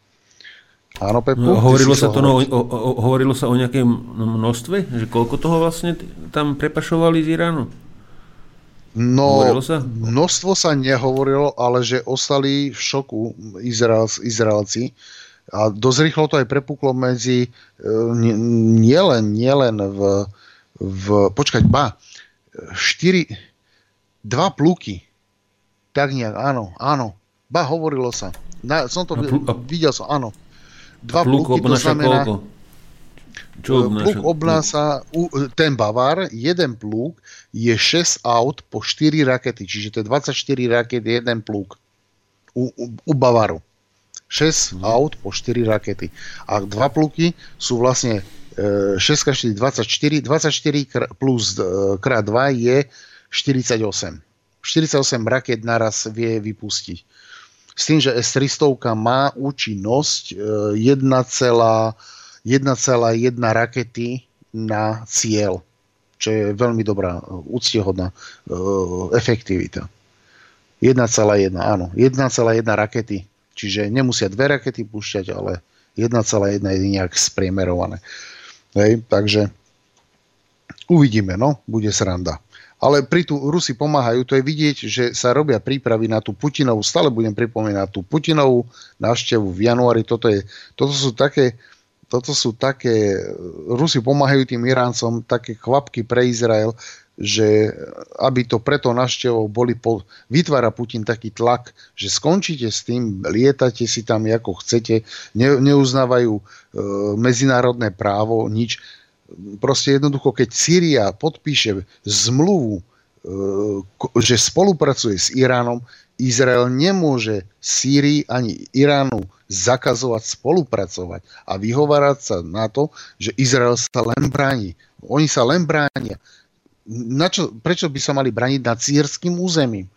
Áno, Pepu? No, hovorilo, sa to, no, o, o, hovorilo sa o nejakém množstve? Že koľko toho vlastne tam prepašovali z Iránu? No, sa? množstvo sa nehovorilo, ale že ostali v šoku Izraels, Izraelci. A dosť rýchlo to aj prepuklo medzi e, nielen nie len v, v počkať, ba, štyri, dva pluky. Tak nejak, áno, áno. Ba, hovorilo sa. Na, som to a pl- videl som, áno. Dva pluky, to znamená... Koľko? Čo pluk obnáša, ten Bavar, jeden pluk je 6 aut po 4 rakety, čiže to je 24 raket, jeden pluk u, u, u Bavaru. 6 hmm. aut po 4 rakety. A dva pluky sú vlastne e, 6 4, 24, 24 plus e, krát 2 je 48. 48 raket naraz vie vypustiť. S tým, že S-300 má účinnosť e, 1, 1,1 rakety na cieľ, čo je veľmi dobrá, úctiehodná uh, efektivita. 1,1, áno, 1,1 rakety, čiže nemusia dve rakety púšťať, ale 1,1 je nejak spriemerované. Hej, takže uvidíme, no, bude sranda. Ale pri tu Rusi pomáhajú, to je vidieť, že sa robia prípravy na tú Putinovú, stále budem pripomínať tú Putinovú návštevu v januári, toto, je, toto sú také, toto sú také, Rusi pomáhajú tým Iráncom, také kvapky pre Izrael, že aby to preto naštevou boli, po, vytvára Putin taký tlak, že skončíte s tým, lietate si tam ako chcete, ne, neuznávajú e, medzinárodné právo, nič. Proste jednoducho, keď Syria podpíše zmluvu, e, že spolupracuje s Iránom, Izrael nemôže Sýrii ani Iránu zakazovať spolupracovať a vyhovárať sa na to, že Izrael sa len bráni. Oni sa len bránia. Na čo, prečo by sa mali brániť nad sírským územím?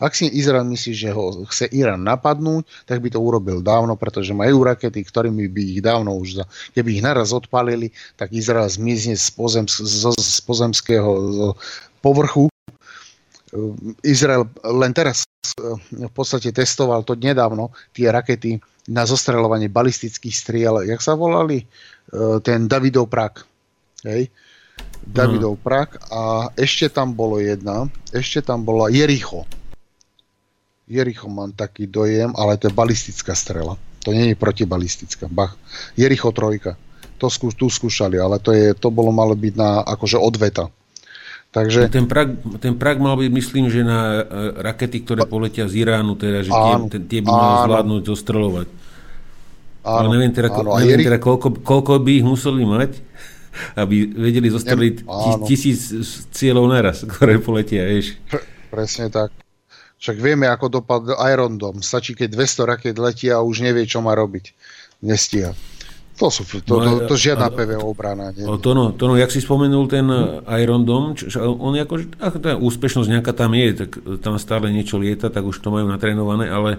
Ak si Izrael myslí, že ho chce Irán napadnúť, tak by to urobil dávno, pretože majú rakety, ktorými by ich dávno už, za, keby ich naraz odpalili, tak Izrael zmizne z, pozem, z, z pozemského z povrchu Izrael len teraz eh, v podstate testoval to nedávno, tie rakety na zostreľovanie balistických striel, jak sa volali? Eh, ten Davidov Prak. Hej? Davidov hmm. Prak a ešte tam bolo jedna, ešte tam bola Jericho. Jericho mám taký dojem, ale to je balistická strela. To nie je protibalistická. Bach. Jericho trojka. To skú, tu skúšali, ale to, je, to bolo malo byť na akože odveta Takže... Ten prag, ten prag mal byť, myslím, že na e, rakety, ktoré poletia z Iránu, teda, že áno, tie, tie by mal zvládnuť zostreľovať. Áno, Ale neviem teda, áno, neviem teda koľko, koľko by ich museli mať, aby vedeli zostreliť tisíc cieľov naraz, ktoré poletia, vieš. Presne tak. Však vieme, ako dopadl Iron Dome. Stačí, keď 200 raket letia a už nevie, čo má robiť. Nestíha. To, sú, to, to, to, to žiadna PVO obrana. Nie? To no, to no, jak si spomenul ten hm. Iron Dome, čo, on ako, ako tá úspešnosť nejaká tam je, tak tam stále niečo lieta, tak už to majú natrénované, ale,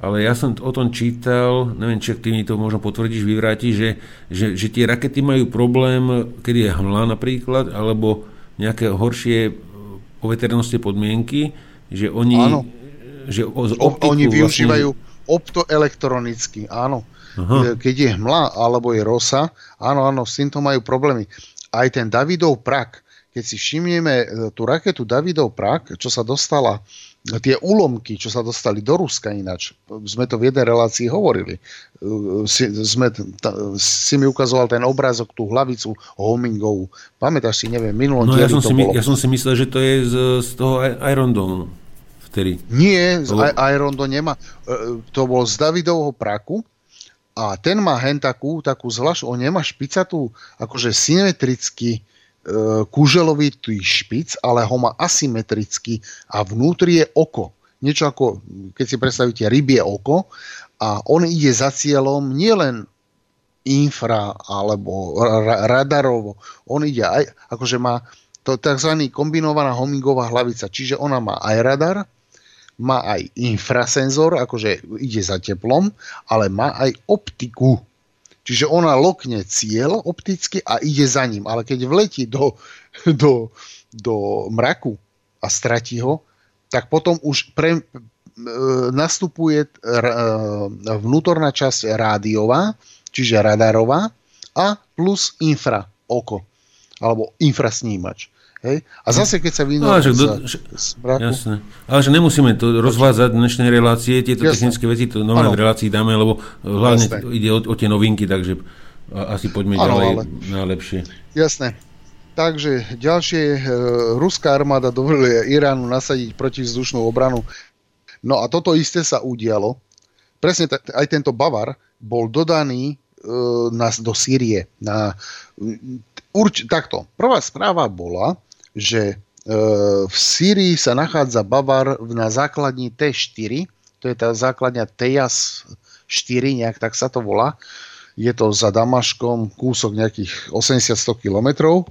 ale ja som o tom čítal, neviem, či ty mi to možno potvrdíš, vyvrátiš, že, že, že tie rakety majú problém, keď je hmla napríklad, alebo nejaké horšie poveternostné podmienky, že oni... Áno. Že o, oni vlastne- využívajú vlastne... optoelektronicky, áno. Aha. keď je hmla alebo je rosa, áno, áno, s týmto majú problémy. Aj ten Davidov prak, keď si všimneme e, tú raketu Davidov prak, čo sa dostala, tie úlomky, čo sa dostali do Ruska ináč, sme to v jednej relácii hovorili. E, si, sme, ta, si mi ukazoval ten obrázok, tú hlavicu homingovú. Pamätáš si, neviem, minulom no, ja som, si, bolo. ja som si myslel, že to je z, z toho Iron Dome. Vtedy. Nie, z Iron Dome nemá. E, to bol z Davidovho praku, a ten má hen takú, takú zvlášť, on nemá špicatú, akože symetricky e, kúželovitý špic, ale ho má asymetricky a vnútri je oko. Niečo ako, keď si predstavíte, rybie oko a on ide za cieľom nielen infra alebo ra- radarovo, on ide aj, akože má to tzv. kombinovaná homingová hlavica, čiže ona má aj radar, má aj infrasenzor, akože ide za teplom, ale má aj optiku. Čiže ona lokne cieľ opticky a ide za ním. Ale keď vletí do, do, do mraku a stratí ho, tak potom už pre, e, nastupuje e, vnútorná časť rádiová, čiže radarová a plus infra oko alebo infrasnímač. Hej? A zase, keď sa vynorí no, z, mraku... Jasné. Ale že nemusíme to rozvádzať dnešné relácie, tieto jasné. technické veci to nové v relácii dáme, lebo hlavne jasné. ide o, o tie novinky, takže asi poďme ano, ďalej ale... najlepšie. Jasné. Takže ďalšie, e, ruská armáda dovolila Iránu nasadiť protivzdušnú obranu. No a toto isté sa udialo. Presne t- aj tento Bavar bol dodaný e, na, do Sýrie. Na, urč, takto. Prvá správa bola, že e, v Sýrii sa nachádza Bavar na základni T4, to je tá základňa TEAS 4, nejak tak sa to volá. Je to za Damaškom kúsok nejakých 80-100 kilometrov.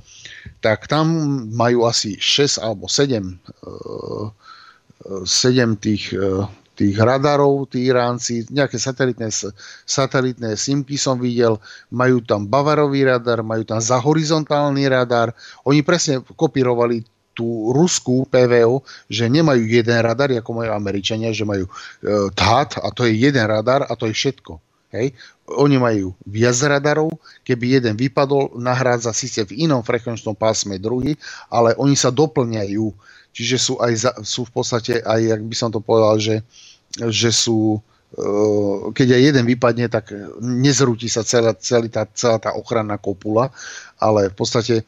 Tak tam majú asi 6 alebo 7, 7 e, tých e, tých radarov, tí Iránci, nejaké satelitné, satelitné simky som videl, majú tam bavarový radar, majú tam za horizontálny radar. Oni presne kopírovali tú ruskú PVO, že nemajú jeden radar, ako majú Američania, že majú e, THAT a to je jeden radar a to je všetko. Hej. Oni majú viac radarov, keby jeden vypadol, nahrádza síce v inom frekvenčnom pásme druhý, ale oni sa doplňajú. Čiže sú, aj za, sú v podstate aj, jak by som to povedal, že že sú eh, keď aj jeden vypadne, tak nezrúti sa celá, celá, tá, celá tá ochranná kopula, ale v podstate eh,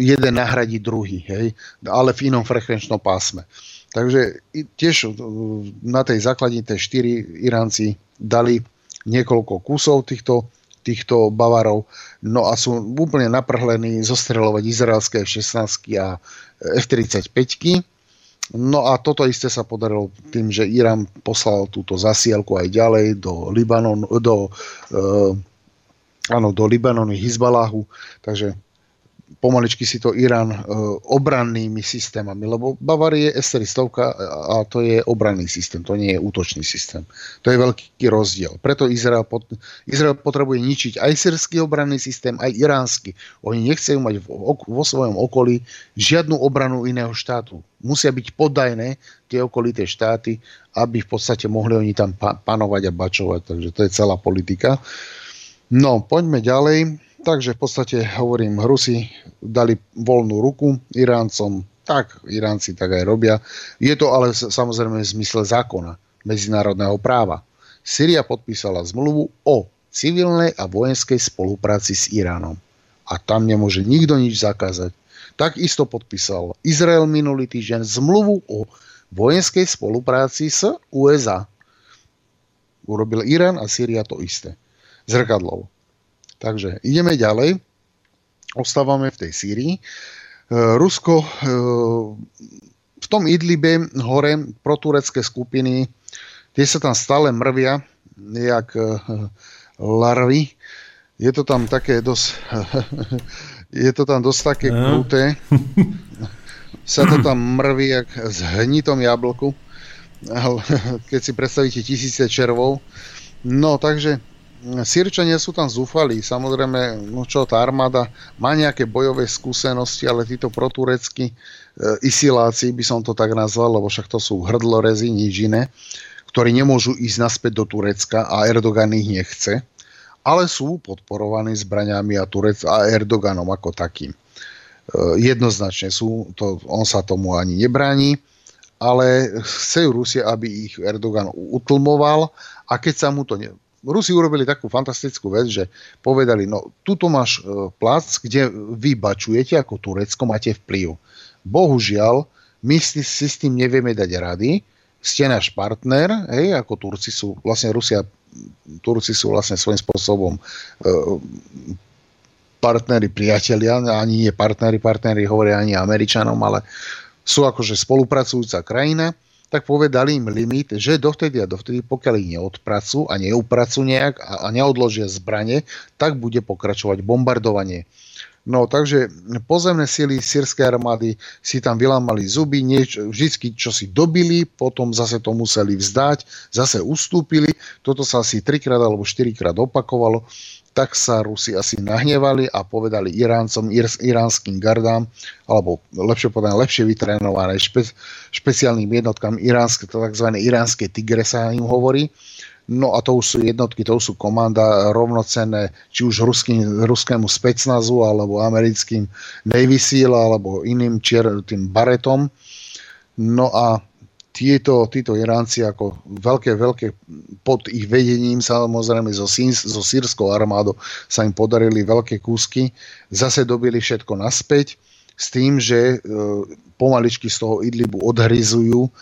jeden nahradí druhý, hej, ale v inom frekvenčnom pásme. Takže tiež eh, na tej základni tej 4 Iránci dali niekoľko kusov týchto, týchto Bavarov, no a sú úplne naprhlení zostreľovať izraelské F-16 a F-35 No a toto isté sa podarilo tým, že Irán poslal túto zasielku aj ďalej do Libanon, do, e, áno, do Libanonu, Hizbalahu, takže pomaličky si to Irán e, obrannými systémami, lebo Bavarie je S-300 a to je obranný systém, to nie je útočný systém. To je veľký rozdiel. Preto Izrael, pot, Izrael potrebuje ničiť aj sírský obranný systém, aj iránsky. Oni nechcejú mať vo, vo svojom okolí žiadnu obranu iného štátu. Musia byť podajné tie okolité štáty, aby v podstate mohli oni tam pa- panovať a bačovať. Takže to je celá politika. No, poďme ďalej Takže v podstate hovorím, Rusi dali voľnú ruku Iráncom, tak Iránci tak aj robia. Je to ale samozrejme v zmysle zákona, medzinárodného práva. Syria podpísala zmluvu o civilnej a vojenskej spolupráci s Iránom. A tam nemôže nikto nič zakázať. Takisto podpísal Izrael minulý týždeň zmluvu o vojenskej spolupráci s USA. Urobil Irán a Syria to isté. Zrkadlovo. Takže ideme ďalej. Ostávame v tej Sýrii. E, Rusko e, v tom Idlibe hore proturecké skupiny, tie sa tam stále mrvia, jak e, larvy. je to tam také dosť... je to tam dosť také no. kruté. Sa to tam mrví jak z hnitom jablku. Keď si predstavíte tisíce červov. No, takže Sýrčania sú tam zúfali, samozrejme, no čo, tá armáda má nejaké bojové skúsenosti, ale títo protureckí e, isiláci, by som to tak nazval, lebo však to sú hrdlorezy, nič iné, ktorí nemôžu ísť naspäť do Turecka a Erdogan ich nechce, ale sú podporovaní zbraniami a, Turec, a Erdoganom ako takým. E, jednoznačne sú, to, on sa tomu ani nebráni, ale chce Rusia, aby ich Erdogan utlmoval a keď sa mu to ne, Rusi urobili takú fantastickú vec, že povedali, no tuto máš e, plac, kde vy bačujete ako Turecko, máte vplyv. Bohužiaľ, my si, si s tým nevieme dať rady, ste náš partner, hej, ako Turci sú, vlastne Rusia, Turci sú vlastne svojím spôsobom e, partneri, priatelia, ani nie partneri, partneri hovoria ani Američanom, ale sú akože spolupracujúca krajina tak povedali im limit, že dovtedy a dovtedy, pokiaľ ich neodpracujú a neupracujú nejak a, a neodložia zbranie, tak bude pokračovať bombardovanie. No takže pozemné sily sírskej armády si tam vylámali zuby, nieč, vždycky čo si dobili, potom zase to museli vzdať, zase ustúpili, toto sa asi trikrát alebo štyrikrát opakovalo tak sa Rusi asi nahnevali a povedali Iráncom, ir, iránskym gardám, alebo lepšie povedané, lepšie vytrénované špe, špeciálnym jednotkám iránske, to tzv. iránske tigre sa im hovorí. No a to už sú jednotky, to už sú komanda rovnocenné, či už ruským, ruskému specnazu, alebo americkým Navy Seal, alebo iným čier, tým baretom. No a tieto, títo Iránci ako veľké, veľké pod ich vedením samozrejme zo, zo sírskou armádou sa im podarili veľké kúsky, zase dobili všetko naspäť s tým, že e, pomaličky z toho Idlibu odhryzujú.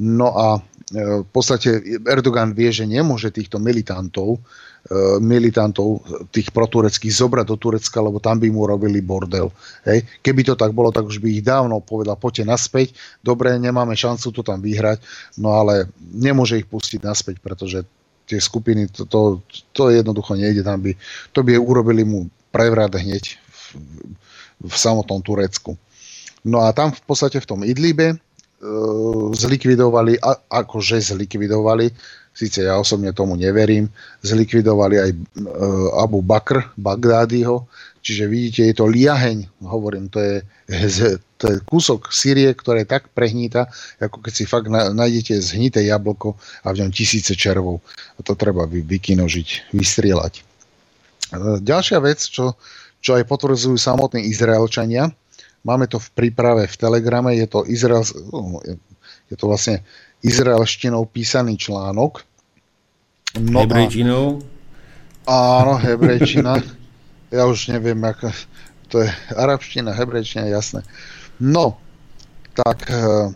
No a v podstate Erdogan vie, že nemôže týchto militantov E, militantov tých protureckých zobrať do Turecka, lebo tam by mu robili bordel. Hej. Keby to tak bolo, tak už by ich dávno povedal, poďte naspäť, dobre, nemáme šancu to tam vyhrať, no ale nemôže ich pustiť naspäť, pretože tie skupiny, to, to, to jednoducho nejde, tam by, to by urobili mu prevrat hneď v, v samotnom Turecku. No a tam v podstate v tom Idlibe e, zlikvidovali, a, akože zlikvidovali síce ja osobne tomu neverím, zlikvidovali aj e, Abu Bakr, Bagdádiho, čiže vidíte, je to liaheň, hovorím, to je, to je kúsok Sýrie, ktoré tak prehníta, ako keď si fakt nájdete zhnité jablko a v ňom tisíce červov. A to treba vy, vykinožiť, vystrieľať. E, ďalšia vec, čo, čo aj potvrdzujú samotní Izraelčania, máme to v príprave v Telegrame, je to, Izrael, je to vlastne izraelštinou písaný článok, No hebrejčinou? Áno, hebrejčina. ja už neviem, ako, to je arabština, hebrejčina, jasné. No, tak e,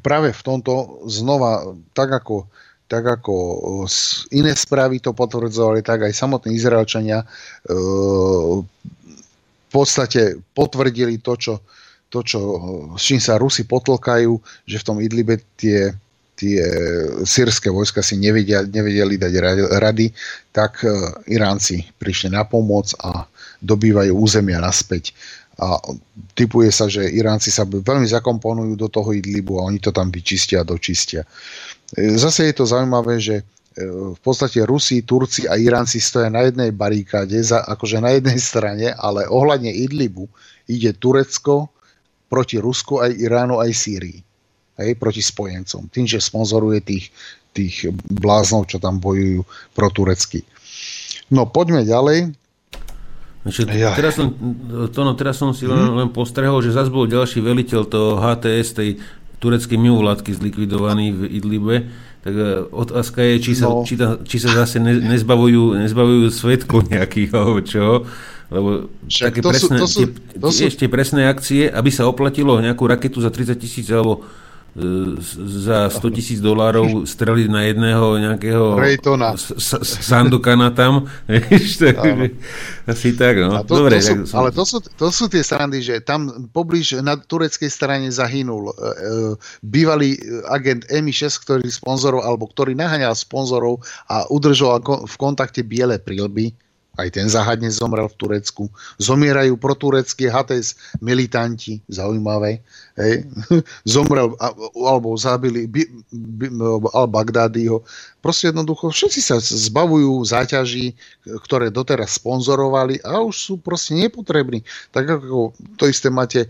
práve v tomto znova, tak ako, tak ako iné správy to potvrdzovali, tak aj samotní Izraelčania e, podstate potvrdili to, čo, to, čo, s čím sa Rusi potlkajú, že v tom Idlibe tie tie sírske vojska si nevedia, nevedeli dať rady, tak e, Iránci prišli na pomoc a dobývajú územia naspäť. A typuje sa, že Iránci sa veľmi zakomponujú do toho Idlibu a oni to tam vyčistia a dočistia. E, zase je to zaujímavé, že v podstate Rusi, Turci a Iránci stoja na jednej barikáde, za, akože na jednej strane, ale ohľadne Idlibu ide Turecko proti Rusku, aj Iránu, aj Sýrii hej, proti spojencom. Tým, že sponzoruje tých, tých bláznov, čo tam bojujú pro turecky. No poďme ďalej. Ja. teraz, som, to, no, teraz som si len, hmm. len postrehol, že zase bol ďalší veliteľ toho HTS, tej tureckej mimovládky zlikvidovaný v Idlibe. Tak e, otázka je, či sa, no. či, ta, či sa zase ne, nezbavujú, nezbavujú svetkov nejakých, alebo čo. Lebo Však také presné, sú, sú, tie, sú... ešte presné akcie, aby sa oplatilo nejakú raketu za 30 tisíc alebo za 100 tisíc dolárov streliť na jedného nejakého Raytona. Sandukana tam. Asi tak, no. to, Dobre, to sú, tak. Ale to sú, to sú tie srandy, že tam poblíž na tureckej strane zahynul e, e, bývalý agent MI6, ktorý sponzorov, alebo ktorý naháňal sponzorov a udržoval v kontakte biele prílby aj ten zahadne zomrel v Turecku. Zomierajú proturecké HTS militanti, zaujímavé. Hej. Zomrel alebo zabili al-Baghdadiho. Proste jednoducho všetci sa zbavujú záťaží, ktoré doteraz sponzorovali a už sú proste nepotrební. Tak ako to isté máte e,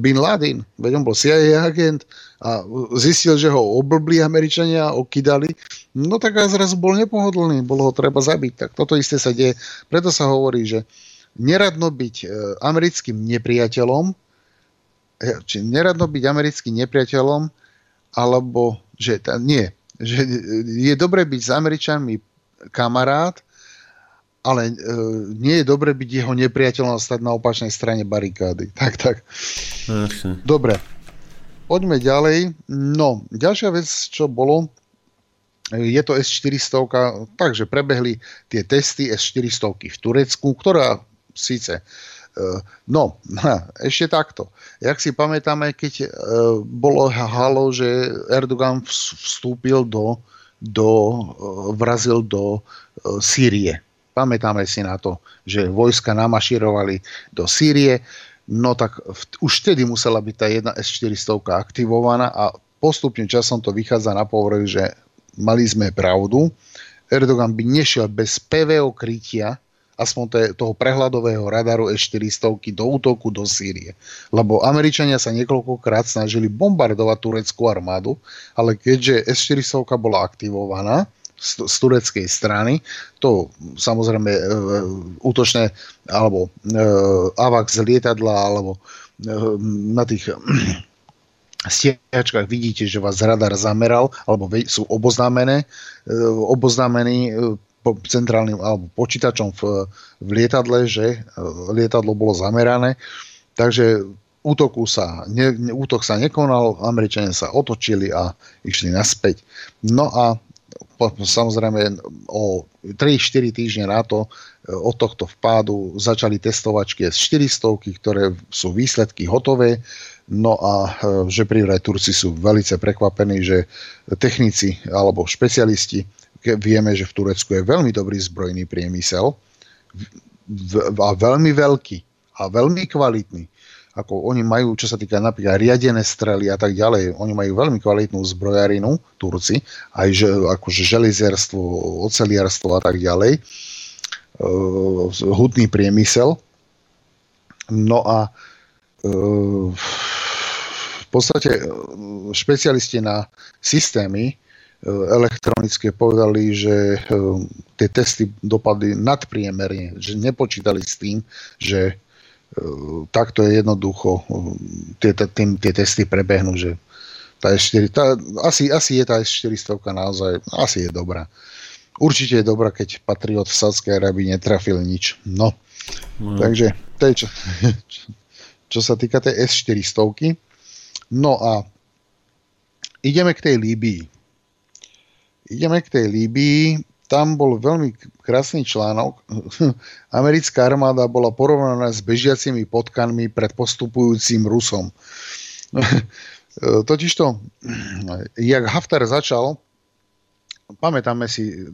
Bin Laden, veď on bol CIA agent a zistil, že ho oblbli Američania, okydali, no tak a zrazu bol nepohodlný, bolo ho treba zabiť. Tak toto isté sa deje. Preto sa hovorí, že neradno byť e, americkým nepriateľom, e, či neradno byť americkým nepriateľom, alebo že nie, že je dobre byť s Američanmi kamarát, ale e, nie je dobre byť jeho nepriateľom a stať na opačnej strane barikády. Tak, tak. Jasne. Dobre. Poďme ďalej. No, ďalšia vec, čo bolo, je to S400, takže prebehli tie testy S400 v Turecku, ktorá síce e, No, ešte takto. Jak si pamätáme, keď e, bolo halo, že Erdogan vstúpil do, do e, vrazil do Sýrie. Pamätáme si na to, že vojska namaširovali do Sýrie, no tak už vtedy musela byť tá jedna S-400 aktivovaná a postupne časom to vychádza na povrch, že mali sme pravdu. Erdogan by nešiel bez PVO krytia, aspoň toho prehľadového radaru E-400 do útoku do Sýrie. Lebo Američania sa niekoľkokrát snažili bombardovať tureckú armádu, ale keďže S-400 bola aktivovaná, z, tureckej strany. To samozrejme e, útočné alebo e, z lietadla alebo e, na tých stiačkách vidíte, že vás radar zameral, alebo sú oboznámené, e, oboznámení e, centrálnym alebo počítačom v, v lietadle, že e, lietadlo bolo zamerané. Takže útoku sa, ne, útok sa nekonal, Američania sa otočili a išli naspäť. No a samozrejme o 3-4 týždne na to od tohto vpádu začali testovačky S400, ktoré sú výsledky hotové No a e, že privraj Turci sú veľmi prekvapení, že technici alebo špecialisti, vieme, že v Turecku je veľmi dobrý zbrojný priemysel a veľmi veľký a veľmi kvalitný. Ako oni majú, čo sa týka napríklad riadené strely a tak ďalej, oni majú veľmi kvalitnú zbrojarinu, Turci, aj že, akože železierstvo, oceliarstvo a tak ďalej, uh, hutný priemysel. No a uh, podstate e, špecialisti na systémy elektronické povedali, že tie testy dopadli nadpriemerne, že nepočítali s tým, že takto je jednoducho tie, tým, tie testy prebehnú, že tá S4, tá, asi, asi je tá S400 naozaj, asi je dobrá. Určite je dobrá, keď Patriot v Sádskej Arabii netrafil nič. No, no. takže to je čo, čo sa týka tej S400. No a ideme k tej Líbii. Ideme k tej Líbii. Tam bol veľmi krásny článok. Americká armáda bola porovnaná s bežiacimi potkanmi pred postupujúcim Rusom. Totižto, jak Haftar začal, pamätáme si,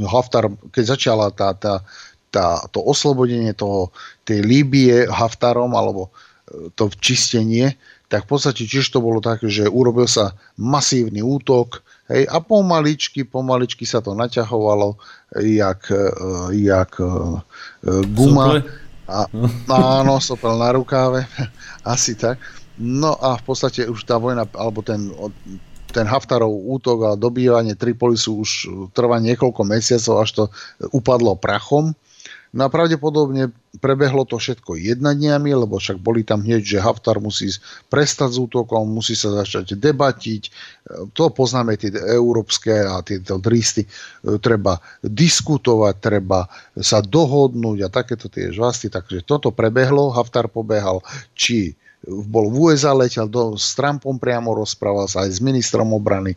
Haftar, keď začala tá, tá, tá, to oslobodenie toho, tej Líbie Haftarom, alebo to čistenie, tak v podstate tiež to bolo také, že urobil sa masívny útok hej, a pomaličky, pomaličky sa to naťahovalo jak, e, jak e, guma. A, áno, sopel na rukáve, asi tak. No a v podstate už tá vojna, alebo ten, ten Haftarov útok a dobývanie Tripolisu už trvá niekoľko mesiacov, až to upadlo prachom. No a pravdepodobne prebehlo to všetko jednaniami, lebo však boli tam hneď, že Haftar musí prestať s útokom, musí sa začať debatiť. To poznáme tie európske a tieto dristy. Treba diskutovať, treba sa dohodnúť a takéto tie žvasty. Takže toto prebehlo, Haftar pobehal či bol v USA, letel do, s Trumpom priamo rozprával sa aj s ministrom obrany,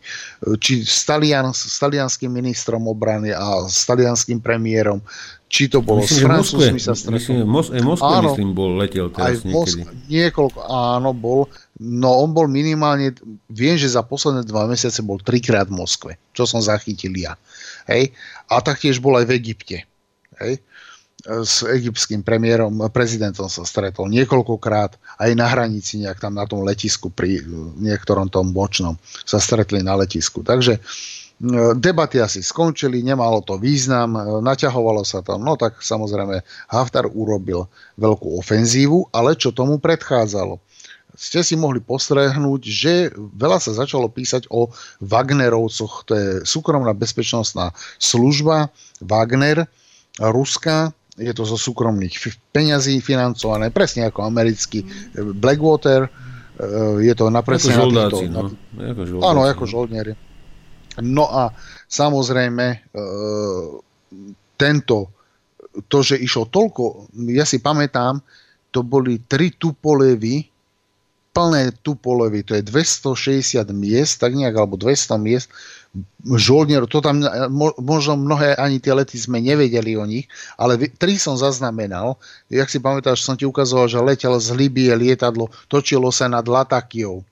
či s, talian, s talianským ministrom obrany a s talianským premiérom, či to bolo myslím, s Francúzmi sa stretol. Myslím, Mos- Moskve, áno, myslím, bol letel teraz aj niekedy. niekoľko, áno, bol. No on bol minimálne, viem, že za posledné dva mesiace bol trikrát v Moskve, čo som zachytil ja. Hej? A taktiež bol aj v Egypte. Hej. S egyptským premiérom, prezidentom sa stretol niekoľkokrát, aj na hranici, nejak tam na tom letisku, pri niektorom tom bočnom sa stretli na letisku. Takže debaty asi skončili, nemalo to význam, naťahovalo sa to, no tak samozrejme Haftar urobil veľkú ofenzívu, ale čo tomu predchádzalo? ste si mohli postrehnúť, že veľa sa začalo písať o Wagnerovcoch. To je súkromná bezpečnostná služba Wagner, Ruska, je to zo súkromných peňazí financované, presne ako americký Blackwater, je to na presne ako na týchto... No. Ako žoldáci, áno, ako no. žoldnieri. No a samozrejme tento, to, že išlo toľko, ja si pamätám, to boli tri tupolevy, plné Tupolevy, to je 260 miest, tak nejak, alebo 200 miest, žoldnierov, to tam možno mnohé ani tie lety sme nevedeli o nich, ale tri som zaznamenal, jak si pamätáš, som ti ukazoval, že letel z Libie lietadlo, točilo sa nad Latakiou.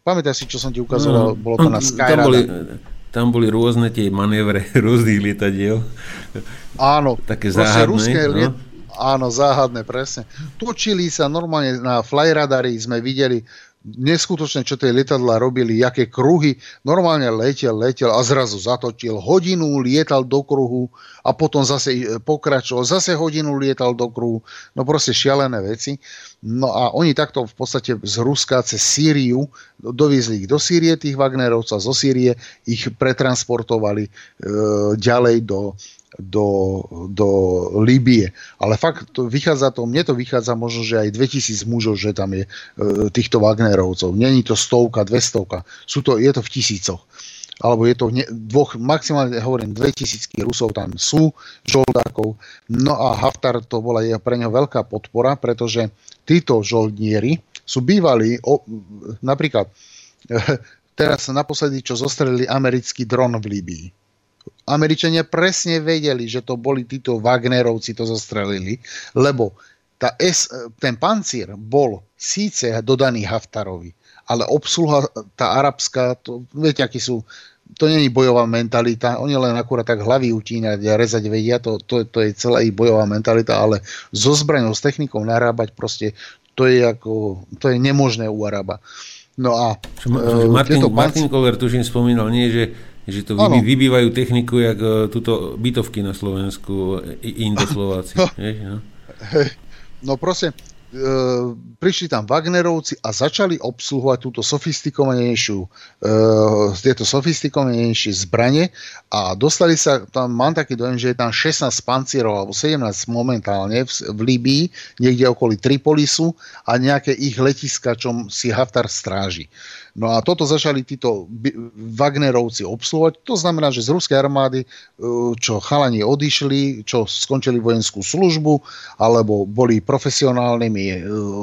Pamätáš si, čo som ti ukazoval, no, bolo to na Skyrada. Tam boli, tam boli rôzne tie manévre rôznych lietadiel. Áno, také záhadné. Ruské no? liet, Áno, záhadné, presne. Točili sa normálne na flyradari, sme videli neskutočne, čo tie lietadla robili, aké kruhy. Normálne letel, letel a zrazu zatočil. Hodinu lietal do kruhu a potom zase e, pokračoval. Zase hodinu lietal do kruhu. No proste šialené veci. No a oni takto v podstate z Ruska cez Sýriu doviezli ich do Sýrie, tých Wagnerovcov zo Sýrie ich pretransportovali e, ďalej do do, do Líbie. Ale fakt to vychádza to, mne to vychádza možno, že aj 2000 mužov, že tam je e, týchto Wagnerovcov. Není to stovka, dvestovka. Sú to, je to v tisícoch. Alebo je to ne, dvoch, maximálne hovorím, 2000 Rusov tam sú, žoldákov. No a Haftar to bola pre neho veľká podpora, pretože títo žoldnieri sú bývali, o, napríklad teraz naposledy, čo zostrelili americký dron v Líbii Američania presne vedeli, že to boli títo Wagnerovci, to zastrelili, lebo tá S, ten pancír bol síce dodaný Haftarovi, ale obsluha tá arabská, to, viete, akí sú, to není bojová mentalita, oni len akurát tak hlavy utínať a rezať vedia, to, to, to je celá ich bojová mentalita, ale so zbraňou, s technikou narábať proste, to je, ako, to je nemožné u Araba. No a... Čo, uh, Martin, Martin Koller tuším spomínal, nie, že že to vy, vybývajú techniku, jak uh, túto bytovky na Slovensku, Indoslováci. No. no proste, e, prišli tam Wagnerovci a začali obsluhovať túto sofistikovanejšiu, e, tieto sofistikovanejšie zbranie a dostali sa, tam mám taký dojem, že je tam 16 pancierov alebo 17 momentálne v, v Líbii, niekde okolo Tripolisu a nejaké ich letiska, čo si Haftar stráži. No a toto začali títo Wagnerovci obsluhovať. To znamená, že z ruskej armády, e, čo chalani odišli, čo skončili vojenskú službu, alebo boli profesionálnymi e,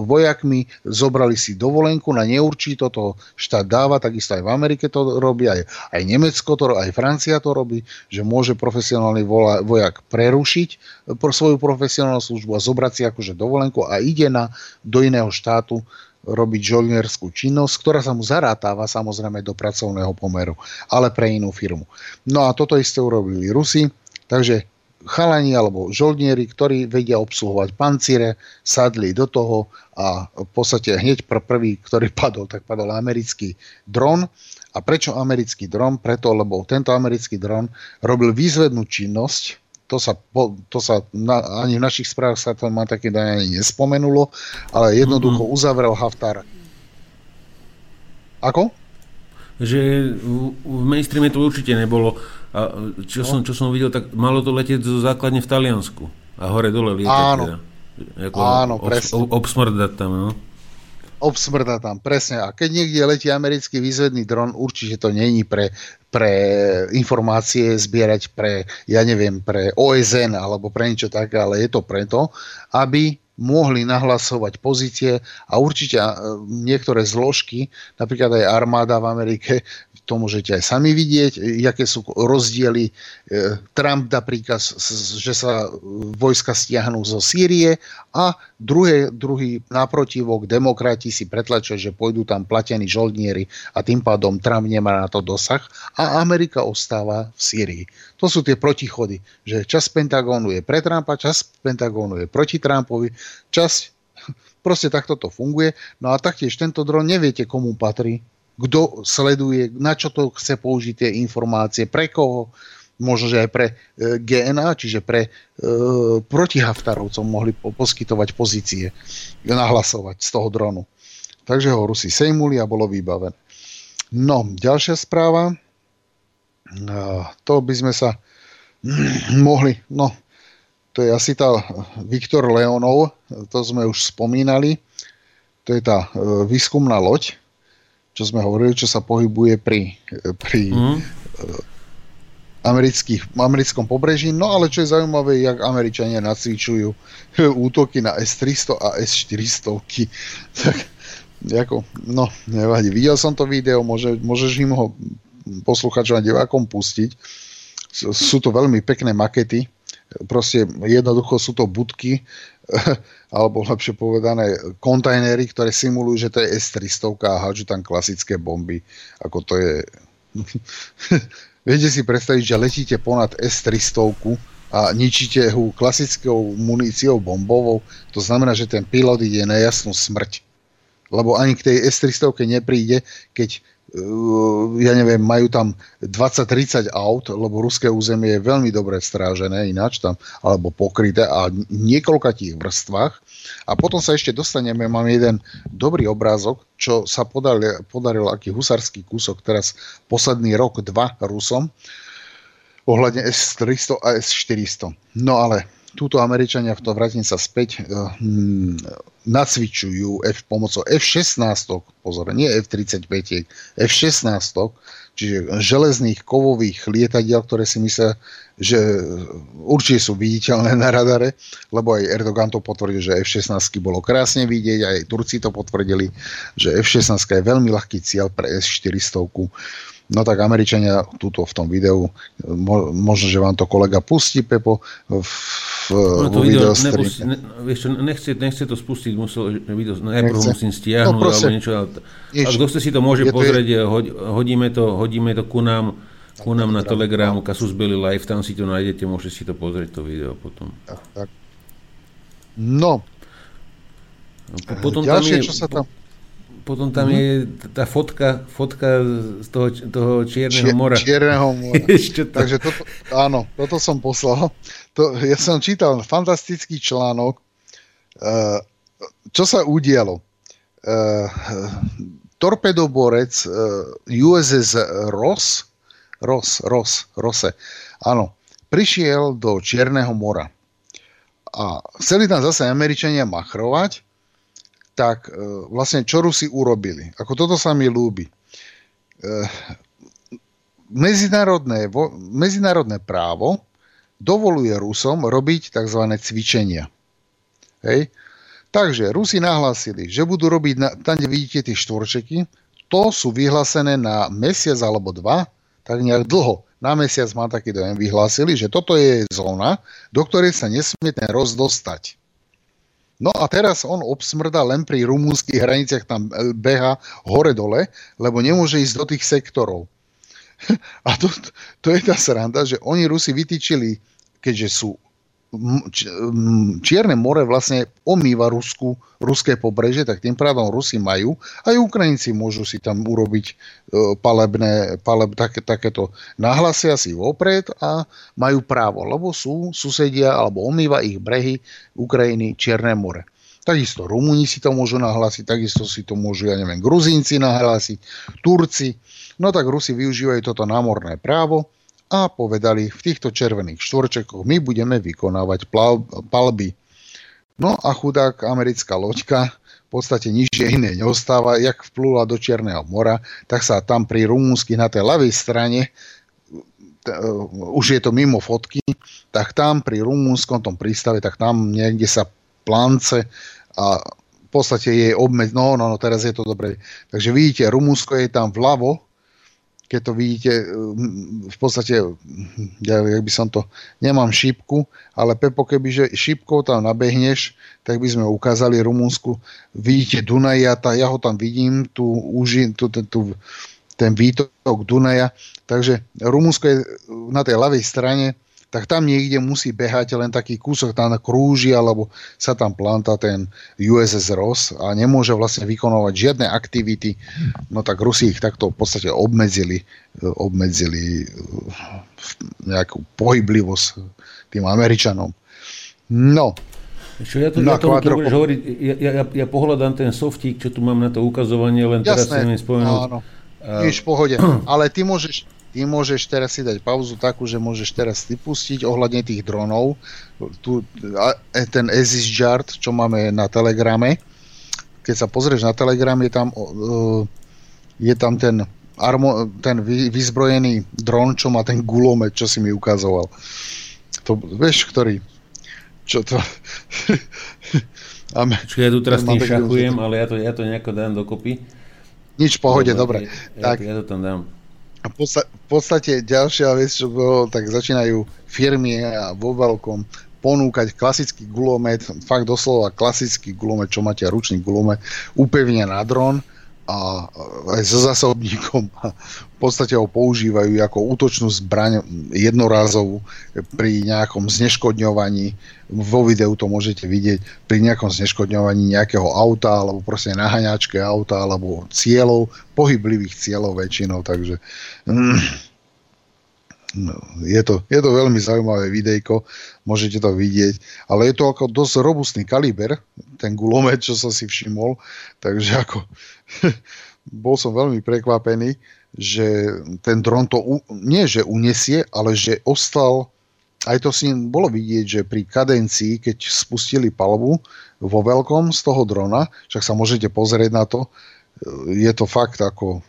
vojakmi, zobrali si dovolenku na neurčito, to štát dáva, takisto aj v Amerike to robí, aj, aj Nemecko to aj Francia to robí, že môže profesionálny vojak prerušiť e, svoju profesionálnu službu a zobrať si akože dovolenku a ide na, do iného štátu robiť žolnierskú činnosť, ktorá sa mu zarátáva samozrejme do pracovného pomeru, ale pre inú firmu. No a toto isté urobili Rusi, takže chalani alebo žoldnieri, ktorí vedia obsluhovať pancíre, sadli do toho a v podstate hneď prvý, ktorý padol, tak padol americký dron. A prečo americký dron? Preto, lebo tento americký dron robil výzvednú činnosť to sa, to sa na, ani v našich správach sa to ma také ani nespomenulo, ale jednoducho mm-hmm. uzavrel Haftar. Ako? Že v, mainstreame to určite nebolo. A čo, no. som, čo som videl, tak malo to letieť zo základne v Taliansku. A hore dole lietať. Áno. Teda. Áno, presne. Ob, obsmrdať tam, no obsmrda tam, presne. A keď niekde letí americký výzvedný dron, určite to není pre, pre informácie zbierať pre, ja neviem, pre OSN alebo pre niečo také, ale je to preto, aby mohli nahlasovať pozície a určite niektoré zložky, napríklad aj armáda v Amerike, to môžete aj sami vidieť, aké sú rozdiely. Trump dá príkaz, že sa vojska stiahnu zo Sýrie a druhé, druhý naprotivok, demokrati si pretlačia, že pôjdu tam platení žoldnieri a tým pádom Trump nemá na to dosah a Amerika ostáva v Sýrii. To sú tie protichody, že čas Pentagónu je pre Trumpa, čas Pentagónu je proti Trumpovi, časť Proste takto to funguje. No a taktiež tento dron neviete, komu patrí, kto sleduje, na čo to chce použiť tie informácie, pre koho, možno, že aj pre e, GNA, čiže pre e, protihaftarovcov mohli po, poskytovať pozície, nahlasovať z toho dronu. Takže ho Rusi sejmuli a bolo vybavené. No, ďalšia správa. E, to by sme sa mohli, no, to je asi tá Viktor Leonov, to sme už spomínali. To je tá e, výskumná loď, čo sme hovorili, čo sa pohybuje pri, pri mm. amerických, americkom pobreží. No ale čo je zaujímavé, jak Američania nacvičujú útoky na S-300 a S-400. Tak, ako, no, nevadí. Videl som to video, môže, môžeš im ho posluchačom a divákom pustiť. Sú to veľmi pekné makety proste jednoducho sú to budky, alebo lepšie povedané kontajnery, ktoré simulujú, že to je S-300 a hádžu tam klasické bomby. Ako to je... Viete si predstaviť, že letíte ponad S-300 a ničíte ho klasickou muníciou bombovou, to znamená, že ten pilot ide na jasnú smrť. Lebo ani k tej S-300 nepríde, keď ja neviem, majú tam 20-30 aut, lebo ruské územie je veľmi dobre strážené ináč tam, alebo pokryté a niekoľkatých vrstvách. A potom sa ešte dostaneme, mám jeden dobrý obrázok, čo sa podaril, podaril aký husarský kúsok teraz posledný rok, dva Rusom, ohľadne S-300 a S-400. No ale túto Američania, v tom vrátim sa späť, hm, nacvičujú F, pomocou F-16, pozor, nie F-35, F-16, čiže železných kovových lietadiel, ktoré si myslia, že určite sú viditeľné na radare, lebo aj Erdogan to potvrdil, že F-16 bolo krásne vidieť, aj Turci to potvrdili, že F-16 je veľmi ľahký cieľ pre S-400. No tak Američania túto v tom videu, možno, že vám to kolega pustí, Pepo, v, no to video, nepustí, ne, vieš čo, nechce, nechce to spustiť, musel, video, najprv nechce. musím stiahnuť, no, alebo niečo, ale, ale kto si to môže pozrieť, je... hodíme, to, hodíme to ku nám, ku nám na Telegramu, Kasus Belly Live, tam si to nájdete, môžete si to pozrieť, to video potom. Tak, tak. No. no potom Ďalšie, tam je, čo sa tam... Potom tam mm-hmm. je tá fotka, fotka z toho, toho Čierneho mora. Čierneho mora. Takže toto, áno, toto som poslal. To, ja som čítal fantastický článok, uh, čo sa udialo. Uh, torpedoborec uh, USS Ross, Ross, Ross, Rose, áno, prišiel do Čierneho mora. A chceli tam zase Američania machrovať, tak e, vlastne čo Rusi urobili. Ako toto sa mi ľúbi. E, medzinárodné, medzinárodné právo dovoluje Rusom robiť tzv. cvičenia. Hej? Takže Rusi nahlásili, že budú robiť, na, tam, kde vidíte tie štvorčeky, to sú vyhlásené na mesiac alebo dva, tak nejak dlho. Na mesiac má taký dojem, vyhlásili, že toto je zóna, do ktorej sa nesmie ten roz dostať. No a teraz on obsmrda len pri rumúnskych hraniciach, tam beha hore-dole, lebo nemôže ísť do tých sektorov. A to, to je tá sranda, že oni Rusi vytýčili, keďže sú Čierne more vlastne omýva Rusku, ruské pobreže, tak tým pádom Rusi majú, aj Ukrajinci môžu si tam urobiť e, palebné, paleb, také, takéto nahlasia si vopred a majú právo, lebo sú susedia alebo omýva ich brehy Ukrajiny Čierne more. Takisto Rumúni si to môžu nahlásiť, takisto si to môžu, ja neviem, Gruzínci nahlásiť, Turci. No tak Rusi využívajú toto námorné právo a povedali, v týchto červených štvorčekoch my budeme vykonávať palby. No a chudák americká loďka v podstate nič iné neostáva, jak vplula do Čierneho mora, tak sa tam pri rumúnsky na tej ľavej strane už je to mimo fotky, tak tam pri rumúnskom tom prístave, tak tam niekde sa plance a v podstate je obmed, no, no, no, teraz je to dobre. Takže vidíte, Rumúnsko je tam vľavo, keď to vidíte, v podstate, ja, ja by som to, nemám šípku, ale Pepo, kebyže šípkou tam nabehneš, tak by sme ukázali Rumunsku, vidíte Dunaj, ja, tá, ja ho tam vidím, tu, uži, tu, tu, tu, ten výtok Dunaja, takže Rumunsko je na tej ľavej strane, tak tam niekde musí behať len taký kúsok, tam krúži, alebo sa tam planta ten USS Ross a nemôže vlastne vykonovať žiadne aktivity. No tak Rusi ich takto v podstate obmedzili, obmedzili eh, nejakú pohyblivosť tým Američanom. No, čo ja to, no, ja to budeš hovoriť, ja, ja, ja pohľadám ten softík, čo tu mám na to ukazovanie, len Jasné, teraz si mi spomenúť. Áno, Nič, pohode. Ale ty môžeš, ty môžeš teraz si dať pauzu takú, že môžeš teraz vypustiť ohľadne tých dronov, tu, e, ten Aziz Jart, čo máme na Telegrame. Keď sa pozrieš na Telegram, je tam, uh, je tam ten, armo, ten vy, vyzbrojený dron, čo má ten gulomet, čo si mi ukazoval. To, vieš, ktorý? Čo to... Čiže ja tu teraz tým šachujem, ale ja to, ja to nejako dám dokopy. Nič, pohode, dobre. Ja, tak, ja to tam dám. A v podstate ďalšia vec, čo bolo, tak začínajú firmy a vo veľkom ponúkať klasický gulomet, fakt doslova klasický gulomet, čo máte ručný gulomet, upevne na dron a aj so zásobníkom v podstate ho používajú ako útočnú zbraň jednorázovú pri nejakom zneškodňovaní. Vo videu to môžete vidieť pri nejakom zneškodňovaní nejakého auta alebo proste nahaňačke auta alebo cieľov, pohyblivých cieľov väčšinou, takže mm, no, je, to, je to veľmi zaujímavé videjko, môžete to vidieť, ale je to ako dosť robustný kaliber, ten gulomet, čo som si všimol, takže ako bol som veľmi prekvapený, že ten dron to u, nie, že unesie, ale že ostal, aj to si bolo vidieť, že pri kadencii, keď spustili palbu vo veľkom z toho drona, však sa môžete pozrieť na to, je to fakt ako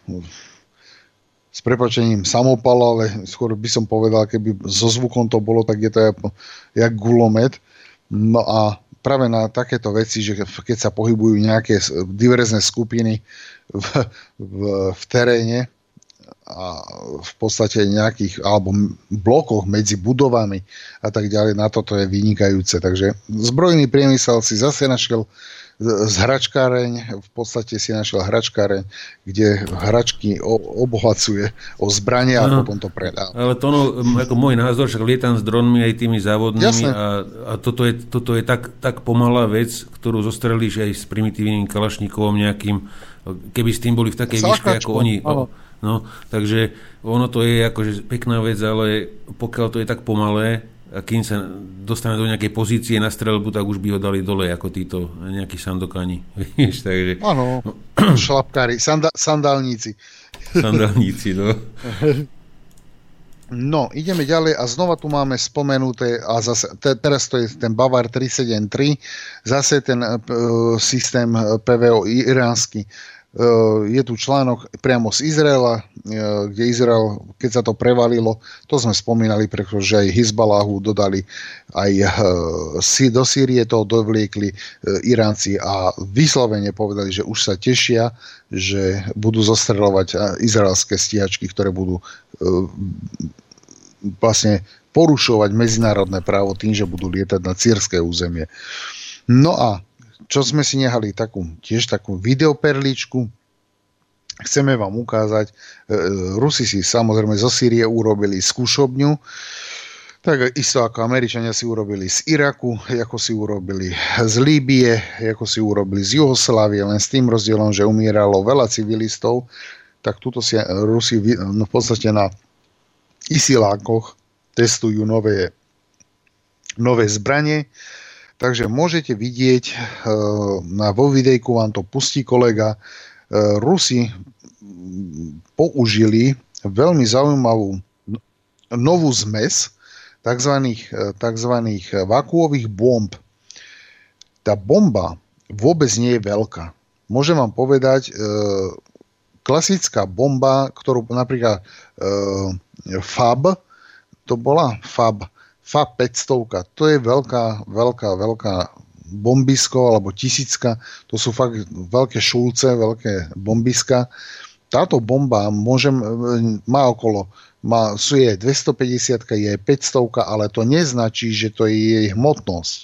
s prepačením samopal, ale skôr by som povedal, keby so zvukom to bolo, tak je to jak, jak gulomet. No a práve na takéto veci, že keď sa pohybujú nejaké diverzné skupiny v, v, v teréne a v podstate nejakých alebo blokoch medzi budovami a tak ďalej, na toto je vynikajúce. Takže zbrojný priemysel si zase našiel z hračkáreň, v podstate si našiel hračkáreň, kde hračky obohacuje o zbranie a no, potom to predá. Ale to no, ako môj názor, však lietam s dronmi aj tými závodnými a, a toto je, toto je tak, tak pomalá vec, ktorú zostrelíš aj s primitívnym kalašníkovom nejakým, keby s tým boli v takej výške ako oni. No, takže ono to je akože pekná vec, ale pokiaľ to je tak pomalé, a kým sa dostane do nejakej pozície na strelbu, tak už by ho dali dole ako títo nejakí sandokani. Víš, takže... Áno, šlapkári, sanda, sandálníci. Sandálníci, no. No, ideme ďalej a znova tu máme spomenuté, a zase, te, teraz to je ten Bavar 373, zase ten uh, systém PVO iránsky je tu článok priamo z Izraela, eh, kde Izrael, keď sa to prevalilo, to sme spomínali, pretože aj Hizbaláhu dodali, aj eh, do Sýrie to dovliekli Iránci a vyslovene povedali, že už sa tešia, že budú zostreľovať izraelské stíhačky, ktoré budú vlastne porušovať medzinárodné právo tým, že budú lietať na círske územie. No a čo sme si nehali takú, tiež takú videoperličku, chceme vám ukázať, e, e, Rusi si samozrejme zo Sýrie urobili skúšobňu, tak isto ako Američania si urobili z Iraku, ako si urobili z Líbie, ako si urobili z Juhoslávie, len s tým rozdielom, že umíralo veľa civilistov, tak tuto si Rusi no v podstate na isilákoch testujú nové, nové zbranie, Takže môžete vidieť, eh, na vo videjku vám to pustí kolega, eh, Rusi použili veľmi zaujímavú novú zmes tzv. tzv. vakuových bomb. Tá bomba vôbec nie je veľká. Môžem vám povedať, e, klasická bomba, ktorú napríklad e, FAB, to bola FAB, FAB 500, to je veľká, veľká, veľká bombisko alebo tisícka, to sú fakt veľké šulce, veľké bombiska, táto bomba môžem, má okolo, má, sú je 250, je 500, ale to neznačí, že to je jej hmotnosť.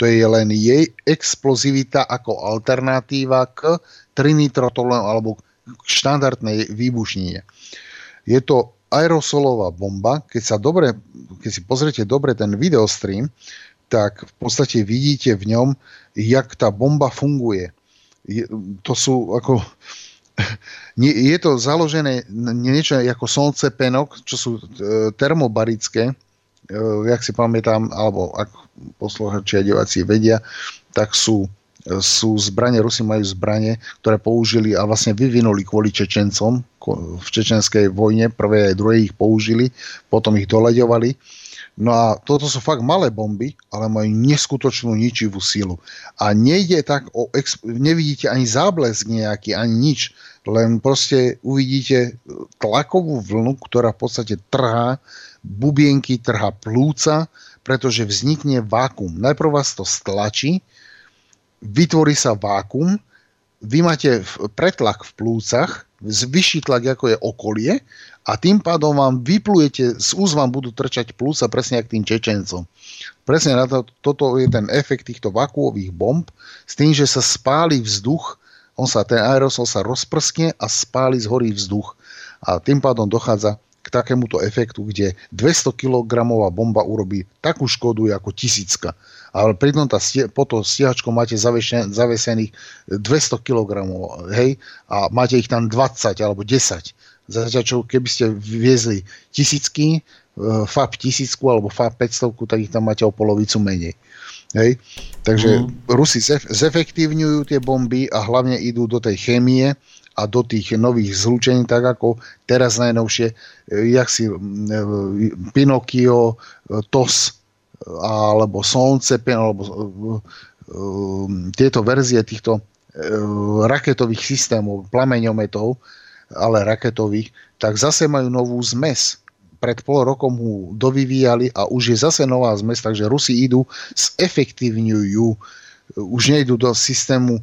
To je len jej explozivita ako alternatíva k trinitrotolenu alebo k štandardnej výbušnine. Je to aerosolová bomba. Keď, sa dobre, keď si pozriete dobre ten videostream, tak v podstate vidíte v ňom, jak tá bomba funguje. Je, to sú ako... Je to založené niečo ako solce penok, čo sú e, termobarické, e, jak si pamätám, alebo ak posluchači a diváci vedia, tak sú, sú zbranie, Rusi majú zbranie, ktoré použili a vlastne vyvinuli kvôli Čečencom v čečenskej vojne, prvé aj druhé ich použili, potom ich doľaďovali. No a toto sú fakt malé bomby, ale majú neskutočnú ničivú sílu. A nejde tak o... nevidíte ani záblesk nejaký, ani nič. Len proste uvidíte tlakovú vlnu, ktorá v podstate trhá bubienky, trhá plúca, pretože vznikne vákum. Najprv vás to stlačí, vytvorí sa vákum, vy máte pretlak v plúcach, vyšší tlak ako je okolie a tým pádom vám vyplujete, z úz vám budú trčať plúca presne ako tým Čečencom. Presne na to, toto je ten efekt týchto vakuových bomb s tým, že sa spáli vzduch, on sa, ten aerosol sa rozprskne a spáli z hory vzduch. A tým pádom dochádza k takémuto efektu, kde 200 kg bomba urobí takú škodu ako tisícka. Ale pritom tá, pod to stíhačkou máte zavesených 200 kg, hej, a máte ich tam 20 alebo 10. Zatiaľ čo keby ste viezli tisícky, e, FAP tisícku alebo FAP 500, tak ich tam máte o polovicu menej. Hej? Takže mm. Rusi zefektívňujú tie bomby a hlavne idú do tej chémie, a do tých nových zlúčení, tak ako teraz najnovšie, e, jak si e, Pinokio, TOS alebo Slnce, alebo tieto verzie týchto raketových systémov, plameňometov, ale raketových, tak zase majú novú zmes. Pred pol rokom mu dovyvíjali a už je zase nová zmes, takže Rusi idú, zefektívňujú, už nejdú do systému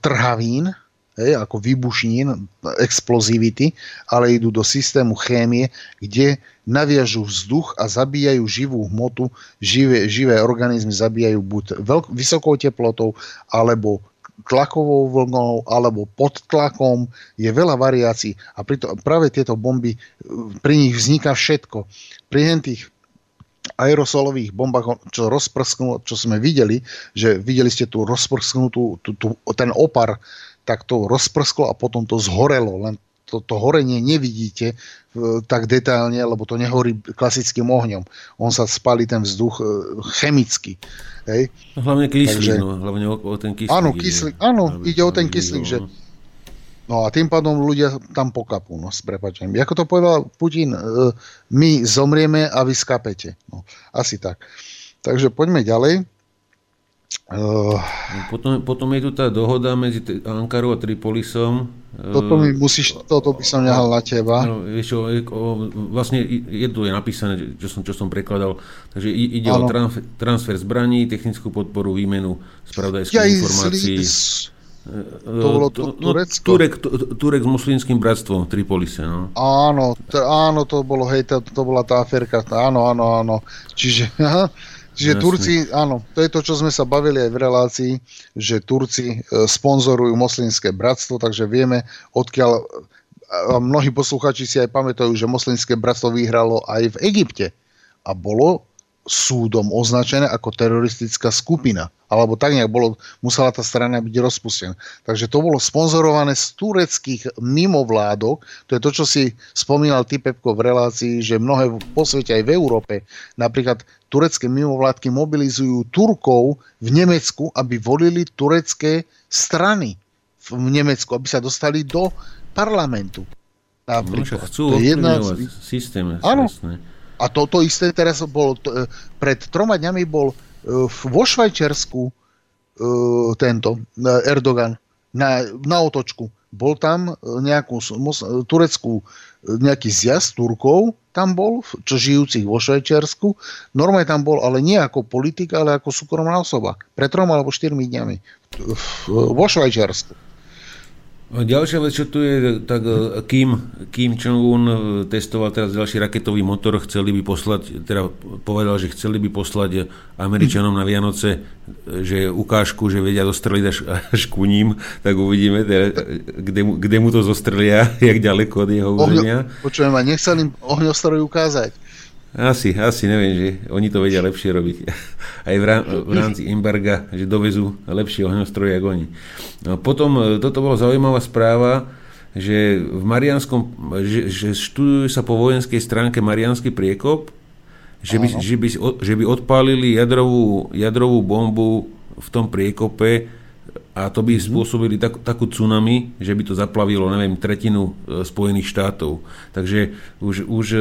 trhavín, ako výbušnín, explozivity, ale idú do systému chémie, kde naviažú vzduch a zabíjajú živú hmotu, živé, živé organizmy zabíjajú buď veľk, vysokou teplotou, alebo tlakovou vlnou alebo pod tlakom, je veľa variácií a to, práve tieto bomby, pri nich vzniká všetko. Pri tých aerosolových bombách, čo rozprsknú, čo sme videli, že videli ste tu rozprsknutú, tú, tú, ten opar tak to rozprsklo a potom to zhorelo. Len to, to horenie nevidíte e, tak detailne, lebo to nehorí klasickým ohňom. On sa spali ten vzduch e, chemicky. Hej? No, hlavne kyslík, Takže, no, hlavne o, o ten kyslík. Áno, kyslík, áno ide o ten kyslík, že No a tým pádom ľudia tam pokapú, no s prepačením. Ako to povedal Putin, e, my zomrieme a vy skapete. No, asi tak. Takže poďme ďalej. Uh, potom, potom je tu tá dohoda medzi Ankarou a Tripolisom. Toto mi musíš, toto by som nehal na teba. No, vieš, o, o, vlastne je tu je napísané, čo som, čo som prekladal. Takže ide ano. o transfer, transfer zbraní, technickú podporu, výmenu spravodajských ja informácií. Z... To bolo to, no, Turecko? Turek, Turek s muslimským bratstvom v Tripolise. No. Áno, to, áno, to bolo, hej, to, to bola tá aferka. Áno, áno, áno. Čiže, aha, Čiže Jasne. Turci, áno, to je to, čo sme sa bavili aj v relácii, že Turci e, sponzorujú moslimské bratstvo, takže vieme, odkiaľ mnohí posluchači si aj pamätajú, že moslimské bratstvo vyhralo aj v Egypte. A bolo súdom označené ako teroristická skupina. Alebo tak nejak bolo, musela tá strana byť rozpustená. Takže to bolo sponzorované z tureckých mimovládok. To je to, čo si spomínal ty, Pepko, v relácii, že mnohé po svete, aj v Európe, napríklad turecké mimovládky mobilizujú Turkov v Nemecku, aby volili turecké strany v Nemecku, aby sa dostali do parlamentu. Napríklad. No, chcú to je jedna... systém. Áno. Jasné. A toto isté teraz bol, to, e, pred troma dňami bol e, vo Švajčiarsku e, tento Erdogan na, na otočku. Bol tam nejakú tureckú, nejaký zjazd Turkov, tam bol, čo žijúcich vo Švajčiarsku. Normálne tam bol, ale nie ako politik, ale ako súkromná osoba. Pred troma alebo štyrmi dňami vo Švajčiarsku. Ďalšia vec, čo tu je, tak e, Kim, Kim Jong-un e, testoval teraz ďalší raketový motor, chceli by poslať, teda povedal, že chceli by poslať Američanom na Vianoce, e, že ukážku, že vedia zostreliť až, až ku ním, tak uvidíme, teda, kde, mu, kde mu to zostrelia, jak ďaleko od jeho územia. Počujem, a nechcel im ohňostroj ukázať. Asi, asi neviem, že oni to vedia lepšie robiť. Aj v, rám, v rámci embarga, že dovezú lepšie ohňostroje ako oni. No, potom e, toto bola zaujímavá správa, že v Marianskom, že, že študuje sa po vojenskej stránke Marianský priekop, že by, že, by, že by odpálili jadrovú, jadrovú bombu v tom priekope a to by mhm. spôsobili tak, takú tsunami, že by to zaplavilo, neviem, tretinu e, Spojených štátov. Takže už, už e,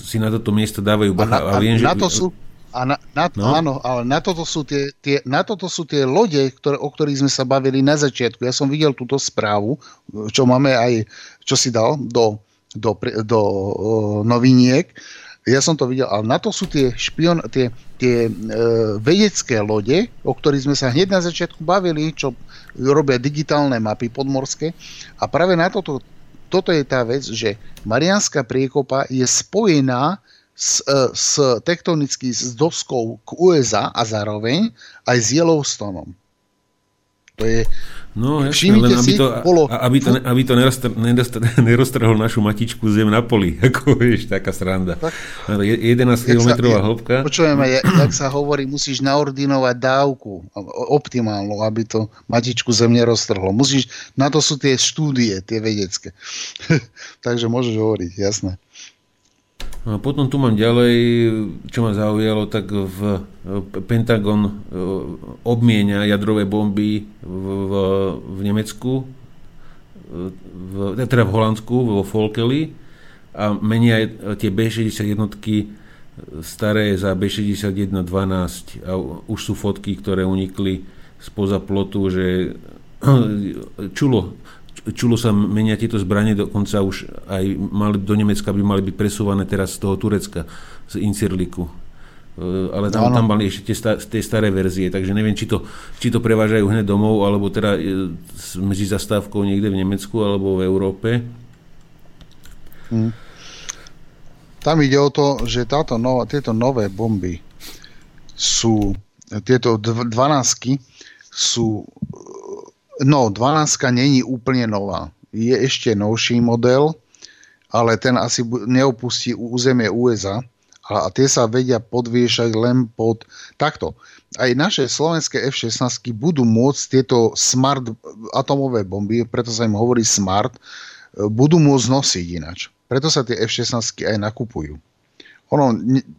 si na toto miesto dávajú bacha. A, na, a, viem, na že... to sú, a na, na, no? áno, ale na toto sú tie, tie, na toto sú tie lode, ktoré, o ktorých sme sa bavili na začiatku. Ja som videl túto správu, čo máme aj, čo si dal do, do, do, do noviniek. Ja som to videl, ale na to sú tie, špion, tie, tie e, vedecké lode, o ktorých sme sa hneď na začiatku bavili, čo robia digitálne mapy podmorské. A práve na toto, toto je tá vec, že Marianská priekopa je spojená s, e, s tektonicky s doskou k USA a zároveň aj s Yellowstoneom. To je, No, jasne, len aby to, bolo... aby to, aby to neroztrhol našu matičku zem na poli, ako vieš, taká sranda. Tak, 11 km hĺbka. Počujeme, jak sa hovorí, musíš naordinovať dávku optimálnu, aby to matičku zem neroztrhlo. Musíš, na to sú tie štúdie, tie vedecké. Takže môžeš hovoriť, jasné. A potom tu mám ďalej, čo ma zaujalo, tak v Pentagon e, obmienia jadrové bomby v, v, v Nemecku, v, teda v Holandsku, vo Folkeli a menia tie B-60 jednotky staré za B-61-12 a už sú fotky, ktoré unikli spoza plotu, že čulo čulo sa menia tieto zbranie, dokonca už aj mali, do Nemecka by mali byť presúvané teraz z toho Turecka, z Incirliku. E, ale tam, tam mali ešte tie, sta, tie staré verzie, takže neviem, či to, či to prevážajú hneď domov, alebo teda e, medzi zastávkou niekde v Nemecku alebo v Európe. Hmm. Tam ide o to, že táto nová, tieto nové bomby sú, tieto dvanásky sú No, 12 není úplne nová. Je ešte novší model, ale ten asi neopustí územie USA a, tie sa vedia podviešať len pod... Takto, aj naše slovenské F-16 budú môcť tieto smart atomové bomby, preto sa im hovorí smart, e, budú môcť nosiť inač. Preto sa tie F-16 aj nakupujú. Ono,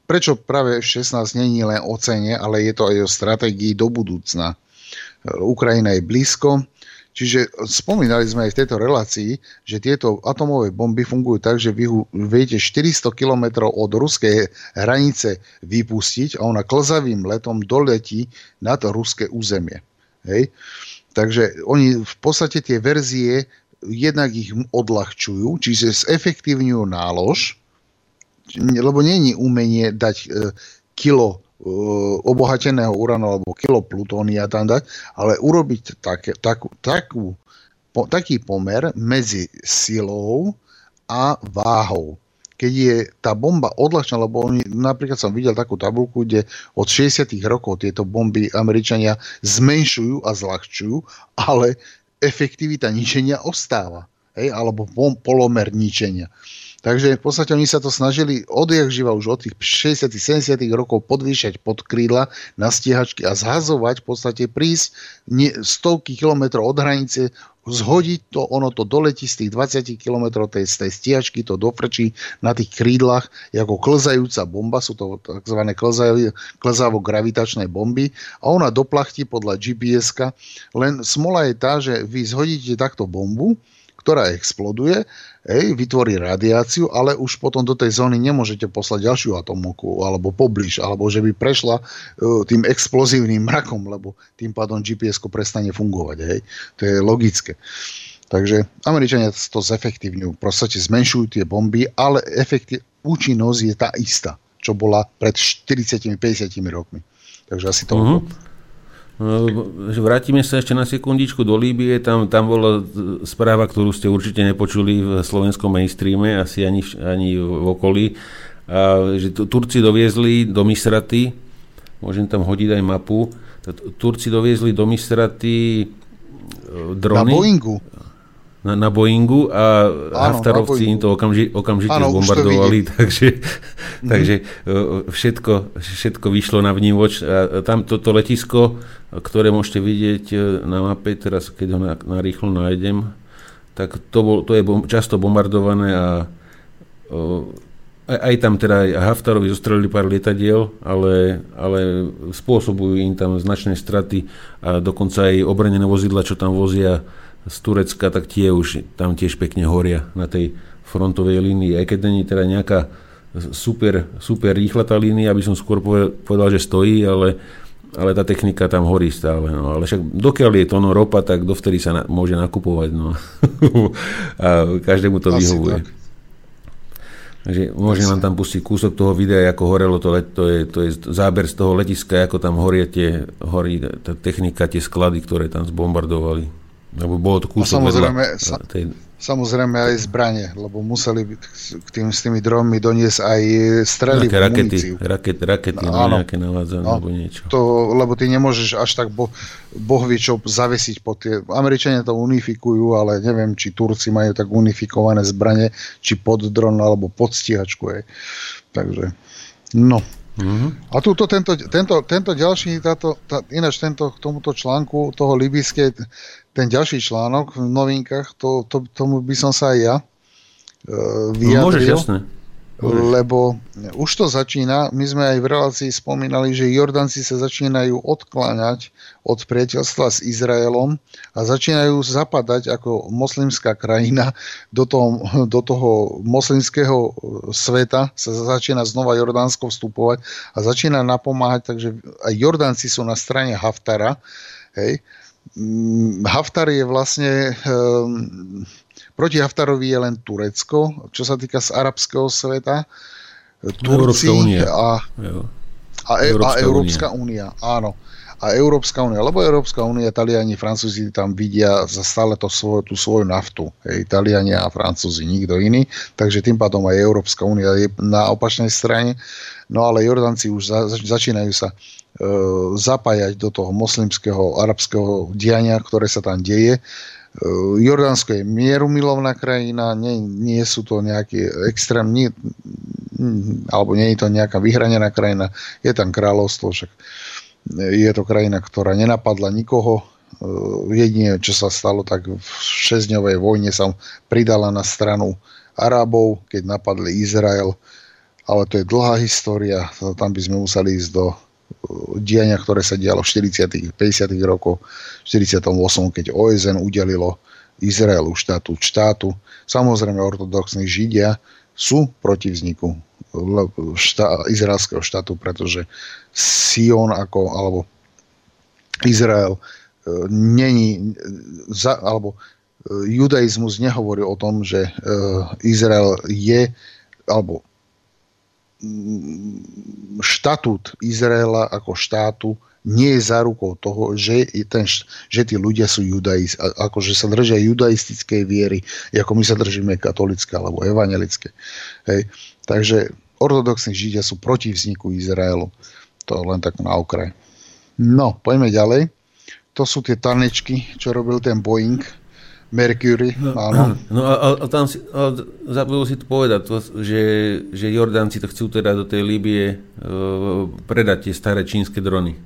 prečo práve F-16 není len o cene, ale je to aj o stratégii do budúcna. Ukrajina je blízko, Čiže spomínali sme aj v tejto relácii, že tieto atomové bomby fungujú tak, že vy viete 400 km od ruskej hranice vypustiť a ona klzavým letom doletí na to ruské územie. Hej? Takže oni v podstate tie verzie jednak ich odľahčujú, čiže zefektívňujú nálož, lebo není umenie dať e, kilo obohateného uranu alebo kilo plutónia tam dať, ale urobiť také, takú, takú, po, taký pomer medzi silou a váhou. Keď je tá bomba odľahčená, lebo oni, napríklad som videl takú tabulku, kde od 60. rokov tieto bomby Američania zmenšujú a zľahčujú, ale efektivita ničenia ostáva. Hej, alebo polomer ničenia. Takže v podstate oni sa to snažili odjak živa už od tých 60 70 rokov podvíšať pod krídla na stíhačky a zhazovať, v podstate prísť stovky kilometrov od hranice, zhodiť to, ono to doletí z tých 20 kilometrov tej, tej stíhačky, to dofrčí na tých krídlach ako klzajúca bomba, sú to tzv. klzavo-gravitačné bomby a ona doplachtí podľa GPS-ka, len smola je tá, že vy zhodíte takto bombu, ktorá exploduje, hej, vytvorí radiáciu, ale už potom do tej zóny nemôžete poslať ďalšiu atomovku alebo pobliž, alebo že by prešla uh, tým explozívnym mrakom, lebo tým pádom GPS prestane fungovať. Hej. To je logické. Takže Američania to zefektívňujú, proste zmenšujú tie bomby, ale efektiv, účinnosť je tá istá, čo bola pred 40-50 rokmi. Takže asi to... Uh-huh. Vrátime sa ešte na sekundičku do Líbie. Tam, tam bola správa, ktorú ste určite nepočuli v slovenskom mainstreame, asi ani, ani v okolí. A, že Turci doviezli do Misraty, môžem tam hodiť aj mapu, Turci doviezli do Misraty e, drony. Na Boeingu na, na Boeingu a Áno, Haftarovci im to okamži, okamžite Áno, zbombardovali, takže, mm. takže e, všetko, všetko vyšlo na vnívoč. A tam toto letisko, ktoré môžete vidieť e, na mape, teraz keď ho na, na rýchlo nájdem, tak to, bol, to je bom, často bombardované a aj, aj tam teda aj Haftarovi zostrelili pár lietadiel, ale, ale spôsobujú im tam značné straty a dokonca aj obranené vozidla, čo tam vozia z Turecka, tak tie už tam tiež pekne horia na tej frontovej línii. Aj keď není teda nejaká super, super rýchla tá línia, aby som skôr povedal, že stojí, ale, ale tá technika tam horí stále. No. Ale však dokiaľ je to no ropa, tak dovtedy sa na, môže nakupovať. No. a každému to Asi vyhovuje. Tak. Takže môžem vám tam pustiť kúsok toho videa, ako horelo to, to, je, to je záber z toho letiska, ako tam horie tie, horí tá technika, tie sklady, ktoré tam zbombardovali. Lebo bolo to kúsok samozrejme, sa, tej... samozrejme aj zbranie, lebo museli k tým, s tými dronmi doniesť aj strely Nejaké rakety, raket, rakety no, áno, nejaké navádzané no, alebo niečo. To, lebo ty nemôžeš až tak bo, boh vie čo zavesiť pod tie... Američania to unifikujú, ale neviem, či Turci majú tak unifikované zbranie, či pod dron alebo pod stíhačku. Aj. Takže, no. Mm-hmm. A túto, tento, tento, tento ďalší, táto, tá, ináč tento, k tomuto článku toho libyskej ten ďalší článok v novinkách, to, to, tomu by som sa aj ja uh, vyjadril. Môžeš, jasne. Lebo už to začína, my sme aj v relácii spomínali, že Jordanci sa začínajú odkláňať od priateľstva s Izraelom a začínajú zapadať ako moslimská krajina do toho, do toho moslimského sveta, sa začína znova Jordánsko vstupovať a začína napomáhať, takže aj Jordanci sú na strane Haftara, hej, Haftar je vlastne... Um, proti Haftarovi je len Turecko, čo sa týka z arabského sveta. Turci a, a, e, a Európska únia. Áno. A Európska únia, lebo Európska únia, Taliani, Francúzi tam vidia za stále to svoj, tú svoju naftu. Hej, Taliani a Francúzi, nikto iný. Takže tým pádom aj Európska únia je na opačnej strane. No ale Jordanci už za, začínajú sa E, zapájať do toho moslimského, arabského diania, ktoré sa tam deje. E, Jordánsko je mierumilovná krajina, nie, nie sú to nejaké extrém, nie, alebo nie je to nejaká vyhranená krajina, je tam kráľovstvo, však je to krajina, ktorá nenapadla nikoho, e, jedine, čo sa stalo, tak v šesťdňovej vojne sa pridala na stranu Arabov, keď napadli Izrael, ale to je dlhá história, tam by sme museli ísť do diania, ktoré sa dialo v 40. 50. rokoch, v 48. keď OSN udelilo Izraelu štátu štátu. Samozrejme ortodoxní Židia sú proti vzniku štá, izraelského štátu, pretože Sion ako, alebo Izrael e, není, za, alebo e, judaizmus nehovorí o tom, že e, Izrael je, alebo štatút Izraela ako štátu nie je zárukou toho, že, ten, že tí ľudia sú judaisti, akože sa držia judaistickej viery, ako my sa držíme katolické alebo evangelické. Hej. Takže ortodoxní židia sú proti vzniku Izraelu. To len tak na okraj. No, poďme ďalej. To sú tie tanečky, čo robil ten Boeing Mercury, no, áno. No a, a, tam si, a zabudol si to povedať, to, že, že Jordánci to chcú teda do tej Líbie uh, predať tie staré čínske drony.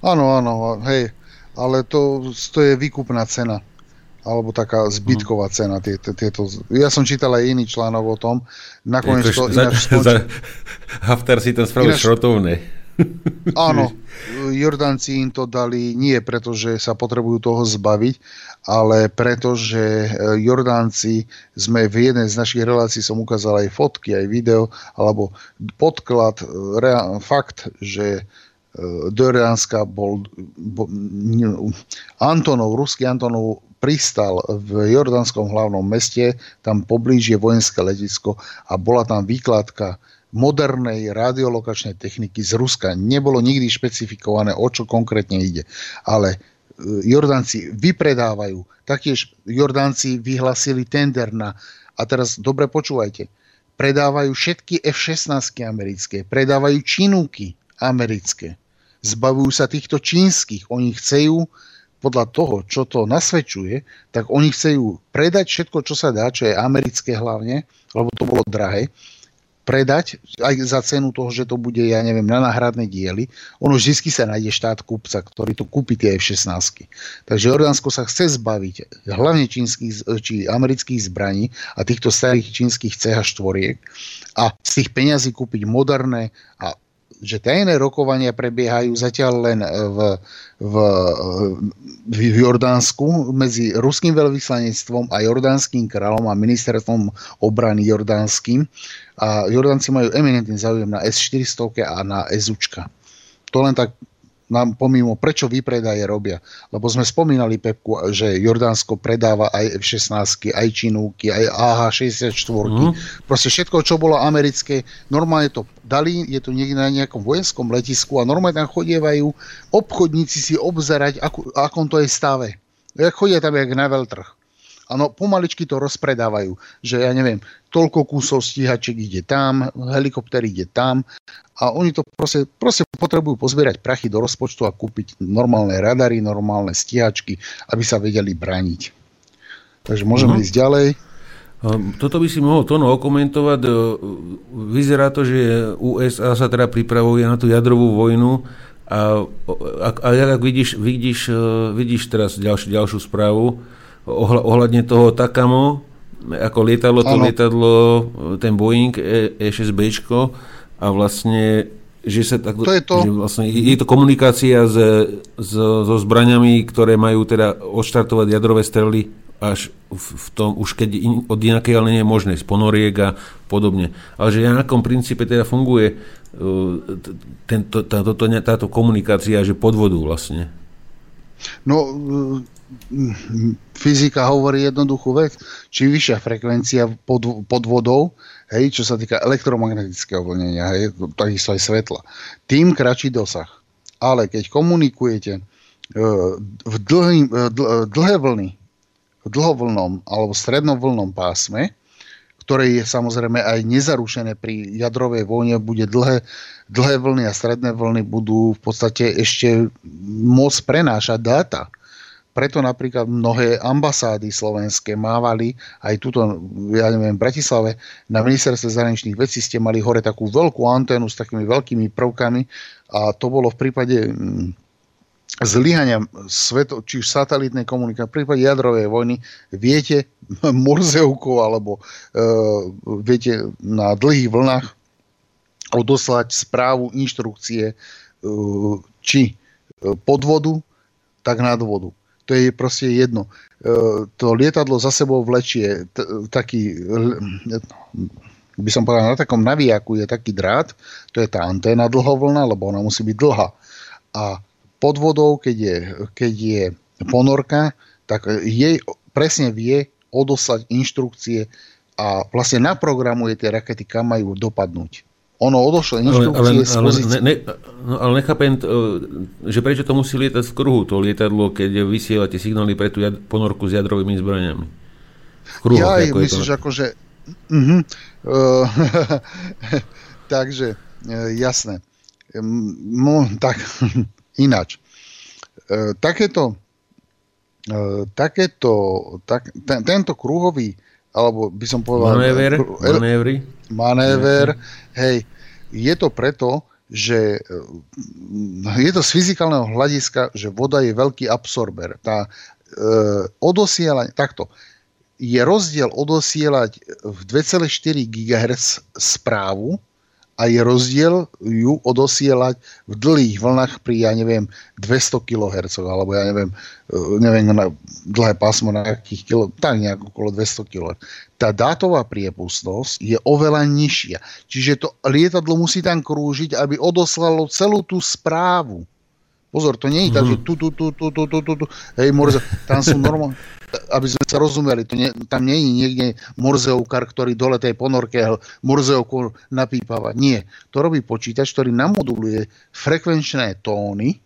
Áno, áno, hej, ale to, to je výkupná cena alebo taká zbytková hmm. cena. Tieto, tieto, ja som čítal aj iný článok o tom. Nakoniec to ináč skončí... za, Haftar si tam spravil ináč... šrotovné. Áno, Jordánci im to dali nie preto, že sa potrebujú toho zbaviť, ale preto, že e, Jordánci sme v jednej z našich relácií som ukázal aj fotky, aj video, alebo podklad, e, rea, fakt, že e, do Jordánska bol, bol Antonov, ruský Antonov pristal v jordánskom hlavnom meste, tam poblíž je vojenské letisko a bola tam výkladka modernej radiolokačnej techniky z Ruska. Nebolo nikdy špecifikované, o čo konkrétne ide. Ale e, Jordánci vypredávajú. Taktiež Jordánci vyhlasili tender na, a teraz dobre počúvajte, predávajú všetky F-16 americké, predávajú činúky americké. Zbavujú sa týchto čínskych. Oni chcú podľa toho, čo to nasvedčuje, tak oni chcú predať všetko, čo sa dá, čo je americké hlavne, lebo to bolo drahé, predať aj za cenu toho, že to bude, ja neviem, na náhradné diely. Ono vždy sa nájde štát kúpca, ktorý to kúpi tie F-16. Takže Jordánsko sa chce zbaviť hlavne čínskych či amerických zbraní a týchto starých čínskych CH4 a z tých peňazí kúpiť moderné a že tajné rokovania prebiehajú zatiaľ len v, v, v Jordánsku medzi ruským veľvyslanectvom a jordánským kráľom a ministerstvom obrany jordánskym. A Jordánci majú eminentný záujem na S-400 a na SUčka. To len tak nám pomimo, prečo vypredaje robia. Lebo sme spomínali, Pepku, že Jordánsko predáva aj F-16, aj Činúky, aj AH-64. Mm. Proste všetko, čo bolo americké, normálne to dali, je to niekde na nejakom vojenskom letisku a normálne tam chodievajú obchodníci si obzerať, ako, akom to je stave. Chodia tam jak na veľtrh. Áno, pomaličky to rozpredávajú, že ja neviem, toľko kusov stíhačiek ide tam, helikopter ide tam a oni to proste, proste potrebujú pozbierať prachy do rozpočtu a kúpiť normálne radary, normálne stíhačky, aby sa vedeli braniť. Takže môžeme uh-huh. ísť ďalej. Toto by si mohol Tono okomentovať. Vyzerá to, že USA sa teda pripravuje na tú jadrovú vojnu a, a, a ak vidíš, vidíš, vidíš teraz ďalšiu, ďalšiu správu, ohľadne toho Takamo, ako lietadlo to ano. lietadlo, ten Boeing e, E6B a vlastne že sa takto, to je, to. Že vlastne je to komunikácia s, s, so zbraňami, ktoré majú teda odštartovať jadrové strely až v, v tom, už keď in, od inakej ale nie je možné, z ponoriek a podobne. Ale že na akom princípe teda funguje uh, tento, táto, táto komunikácia, že podvodu vlastne? No, fyzika hovorí jednoduchú vec. Čím vyššia frekvencia pod, pod vodou, hej, čo sa týka elektromagnetického vlnenia, hej, takisto aj svetla, tým kratší dosah. Ale keď komunikujete e, v dlhý, e, dlhé vlny, v dlhovlnom alebo strednovlnom pásme, ktoré je samozrejme aj nezarušené pri jadrovej vojne, bude dlhé, dlhé vlny a stredné vlny budú v podstate ešte môcť prenášať dáta preto napríklad mnohé ambasády slovenské mávali aj tuto, ja neviem, v Bratislave. Na ministerstve zahraničných vecí ste mali hore takú veľkú anténu s takými veľkými prvkami a to bolo v prípade mm, zlyhania sveto, či už satelitnej komunikácie, v prípade jadrovej vojny, viete morzeukou alebo e, viete na dlhých vlnách odoslať správu, inštrukcie, e, či e, pod vodu, tak nad vodu to je proste jedno. E, to lietadlo za sebou vlečie t- taký, by som povedal, na takom navijaku je taký drát, to je tá anténa dlhovlna, lebo ona musí byť dlhá. A pod vodou, keď je, keď je ponorka, tak jej presne vie odoslať inštrukcie a vlastne naprogramuje tie rakety, kam majú dopadnúť. Ono odošlo inštrukcie ale, ale, ale, ne, ne, no, ale nechápem, že prečo to musí lietať v kruhu, to lietadlo, keď vysielate signály pre tú jad, ponorku s jadrovými zbraniami. Kruhu, ja ako myslíš, to... akože... Uh-huh. Uh, takže, uh, jasné. No, tak, ináč. Uh, takéto, uh, takéto tak, ten, tento kruhový, alebo by som povedal... Manéver, manévry. Manéver, hej, je to preto, že eh, je to z fyzikálneho hľadiska, že voda je veľký absorber. Tá e, odosielanie, takto, je rozdiel odosielať v 2,4 GHz správu a je rozdiel ju odosielať v dlhých vlnách pri, ja neviem, 200 kHz, alebo ja neviem, e, neviem na dlhé pásmo na akých kilo, tak nejak okolo 200 kHz. Tá dátová priepustnosť je oveľa nižšia. Čiže to lietadlo musí tam krúžiť, aby odoslalo celú tú správu Pozor, to nie je tak, že mhm. tu, tu, tu, tu, tu, tu, tu, tu. hej, morze, tam sú normálne, aby sme sa rozumeli, to nie, tam nie je niekde morzeovkar, ktorý dole tej ponorke morzeovku napípava. Nie, to robí počítač, ktorý namoduluje frekvenčné tóny,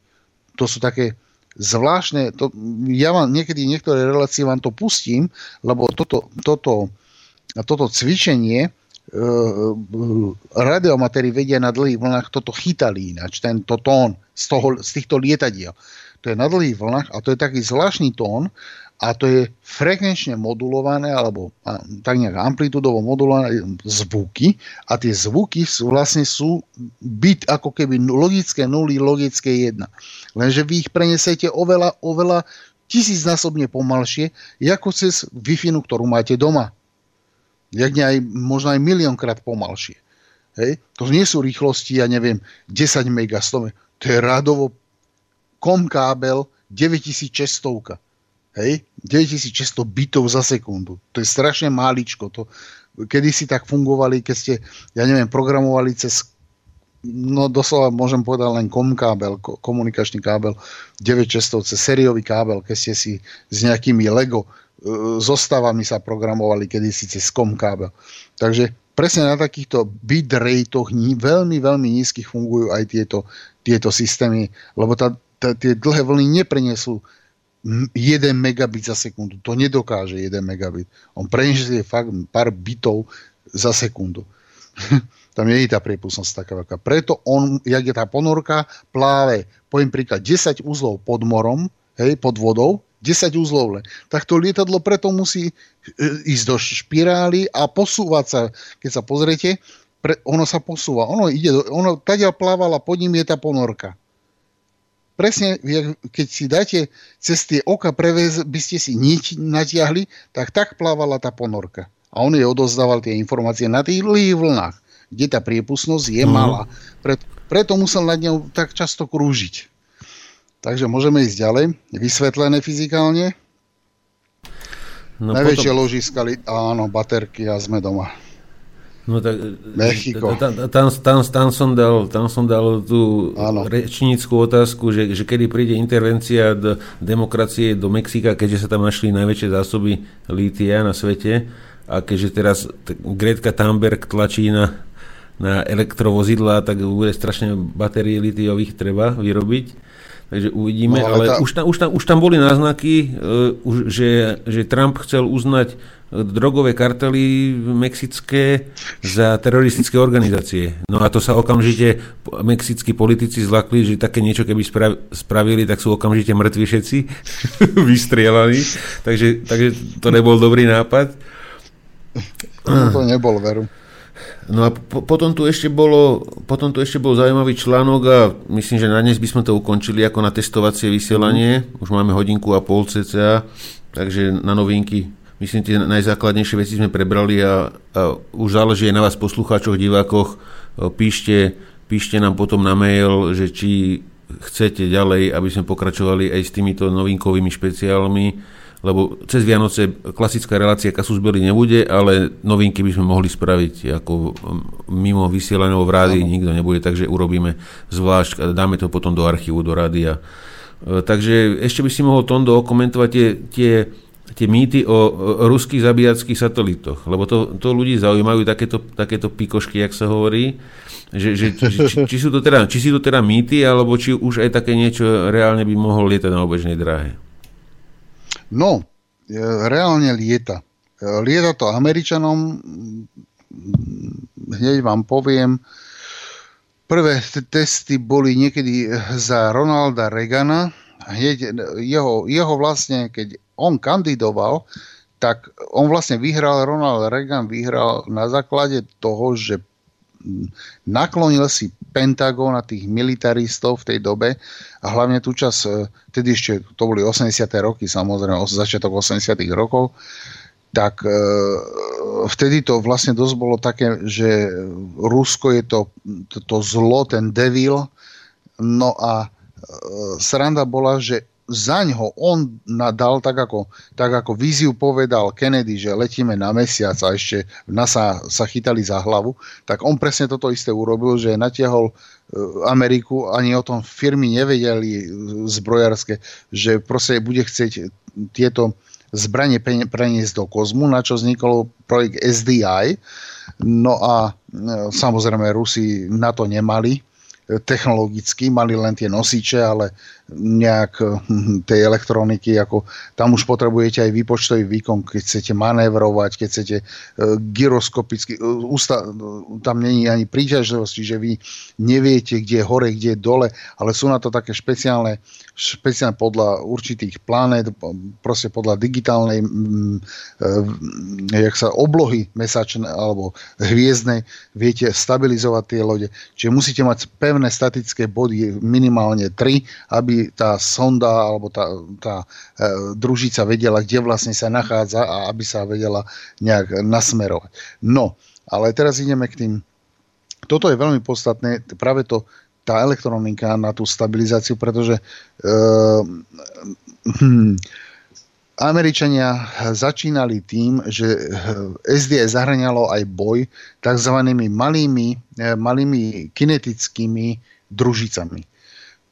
to sú také zvláštne, to, ja vám niekedy niektoré relácie vám to pustím, lebo toto, toto, toto cvičenie, E, radiomatéry vedia na dlhých vlnách toto chytali ináč, tento tón z, toho, z týchto lietadiel. To je na dlhých vlnách a to je taký zvláštny tón a to je frekvenčne modulované alebo tak nejak amplitudovo modulované zvuky a tie zvuky sú, vlastne sú byt ako keby logické nuly, logické jedna. Lenže vy ich prenesete oveľa, oveľa tisícnásobne pomalšie, ako cez Wi-Fi, ktorú máte doma jak nie aj, možno aj miliónkrát pomalšie. Hej? To nie sú rýchlosti, ja neviem, 10 mega, 100 mega. To je radovo kom kábel 9600. Hej? 9600 bitov za sekundu. To je strašne máličko. To, kedy si tak fungovali, keď ste, ja neviem, programovali cez no doslova môžem povedať len kom kábel, komunikačný kábel 9600 cez sériový kábel, keď ste si s nejakými Lego zostavami sa programovali kedysi cez kom kábel. Takže presne na takýchto bit ratech veľmi, veľmi nízkych fungujú aj tieto, tieto systémy, lebo tá, tá, tie dlhé vlny neprenesú 1 megabit za sekundu. To nedokáže 1 megabit. On preniesie fakt pár bitov za sekundu. Tam nie je tá priepustnosť taká veľká. Preto on, jak je tá ponorka, pláve, poviem príklad, 10 uzlov pod morom, hej, pod vodou, 10 uzlov len. Tak to lietadlo preto musí e, ísť do špirály a posúvať sa. Keď sa pozriete, pre, ono sa posúva. Ono ide, do, ono tadia plávala, pod ním je tá ponorka. Presne, keď si dáte cez tie oka prevez, by ste si nič natiahli, tak tak plávala tá ponorka. A on jej odozdával tie informácie na tých vlnách, kde tá priepustnosť je mm. malá. Preto, preto musel nad ňou tak často krúžiť. Takže môžeme ísť ďalej. Vysvetlené fyzikálne. No Najväčšie potom... ložiska, áno, baterky a sme doma. No tak, Mexiko. Tam, tam, tam, tam, som dal, tam som dal tú Áno. rečníckú otázku, že, že kedy príde intervencia do demokracie do Mexika, keďže sa tam našli najväčšie zásoby lítia na svete a keďže teraz Gretka Thunberg tlačí na, na elektrovozidla, tak bude strašne batérie litiových treba vyrobiť. Takže uvidíme, no, ale, ale tá... už, tam, už, tam, už tam boli náznaky, uh, že, že Trump chcel uznať e, drogové kartely mexické za teroristické organizácie. No a to sa okamžite mexickí politici zlakli, že také niečo keby spravili, tak sú okamžite mŕtvi všetci, vystrielaní. Takže, takže to nebol dobrý nápad. No, to nebol, veru. No a po, potom, tu ešte bolo, potom tu ešte bol zaujímavý článok a myslím, že na dnes by sme to ukončili ako na testovacie vysielanie. Už máme hodinku a pol cca, takže na novinky myslím, tie najzákladnejšie veci sme prebrali a, a už záleží aj na vás poslucháčoch, divákoch. Píšte, píšte nám potom na mail, že či chcete ďalej, aby sme pokračovali aj s týmito novinkovými špeciálmi lebo cez Vianoce klasická relácia Kasus Belli nebude, ale novinky by sme mohli spraviť ako mimo vysielaného v rádii, nikto nebude, takže urobíme zvlášť, dáme to potom do archívu, do rádia. E, takže ešte by si mohol Tondo okomentovať tie, tie, tie mýty o ruských zabíjackých satelitoch, lebo to, to ľudí zaujímajú takéto, takéto pikošky, jak sa hovorí, že, že, či, či, či, sú to teda, či sú to teda mýty, alebo či už aj také niečo reálne by mohol lietať na obežnej dráhe. No, e, reálne lieta. E, lieta to Američanom, hneď vám poviem, prvé testy boli niekedy za Ronalda Reagana, hneď jeho, jeho vlastne, keď on kandidoval, tak on vlastne vyhral, Ronald Reagan vyhral na základe toho, že naklonil si Pentagon a tých militaristov v tej dobe a hlavne tú čas, e, tedy ešte to boli 80. roky, samozrejme, začiatok 80. rokov, tak e, vtedy to vlastne dosť bolo také, že Rusko je to, to, to zlo, ten devil, no a e, sranda bola, že zaň ho on dal tak ako, tak ako víziu povedal Kennedy, že letíme na mesiac a ešte NASA sa chytali za hlavu, tak on presne toto isté urobil, že natiahol e, Ameriku, ani o tom firmy nevedeli e, zbrojárske, že proste bude chcieť tieto zbranie preniesť do kozmu, na čo vznikol projekt SDI. No a e, samozrejme Rusi na to nemali technologicky, mali len tie nosiče, ale nejak hm, tej elektroniky, ako tam už potrebujete aj výpočtový výkon, keď chcete manévrovať, keď chcete e, gyroskopicky, e, ústa, tam není ani príťažlivosť, čiže vy neviete, kde je hore, kde je dole, ale sú na to také špeciálne, špeciálne podľa určitých planét, proste podľa digitálnej e, jak sa oblohy mesačné alebo hviezdnej viete stabilizovať tie lode. Čiže musíte mať pevné statické body, minimálne 3, aby tá sonda alebo tá, tá e, družica vedela, kde vlastne sa nachádza a aby sa vedela nejak nasmerovať. No, ale teraz ideme k tým. Toto je veľmi podstatné, práve to, tá elektronika na tú stabilizáciu, pretože e, hm, Američania začínali tým, že SDS zahranialo aj boj tzv. malými, e, malými kinetickými družicami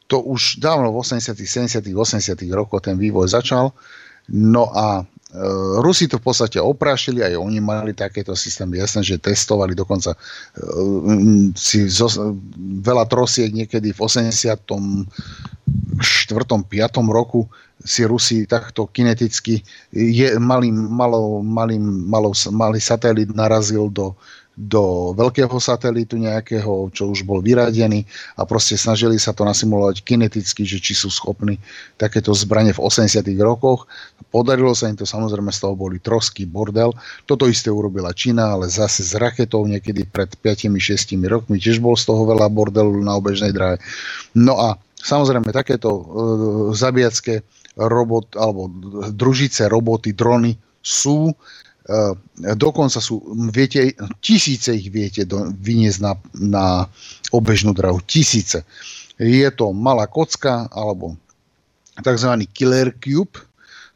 to už dávno v 80., 70., 80. rokoch ten vývoj začal. No a e, Rusi to v podstate oprášili, aj oni mali takéto systémy. Jasné, že testovali dokonca e, si zo, veľa trosiek niekedy v 84. 5. roku si Rusi takto kineticky je, malým, malou, malým, malou, malý satelit narazil do, do veľkého satelitu nejakého, čo už bol vyradený a proste snažili sa to nasimulovať kineticky, že či sú schopní takéto zbranie v 80 rokoch. Podarilo sa im to, samozrejme z toho boli trosky, bordel. Toto isté urobila Čína, ale zase s raketou niekedy pred 5-6 rokmi tiež bol z toho veľa bordelu na obežnej dráhe. No a samozrejme takéto e, zabíjacké robot, alebo družice, roboty, drony sú dokonca sú, viete, tisíce ich viete do, vyniesť na, na obežnú drahu. Tisíce. Je to malá kocka, alebo tzv. killer cube,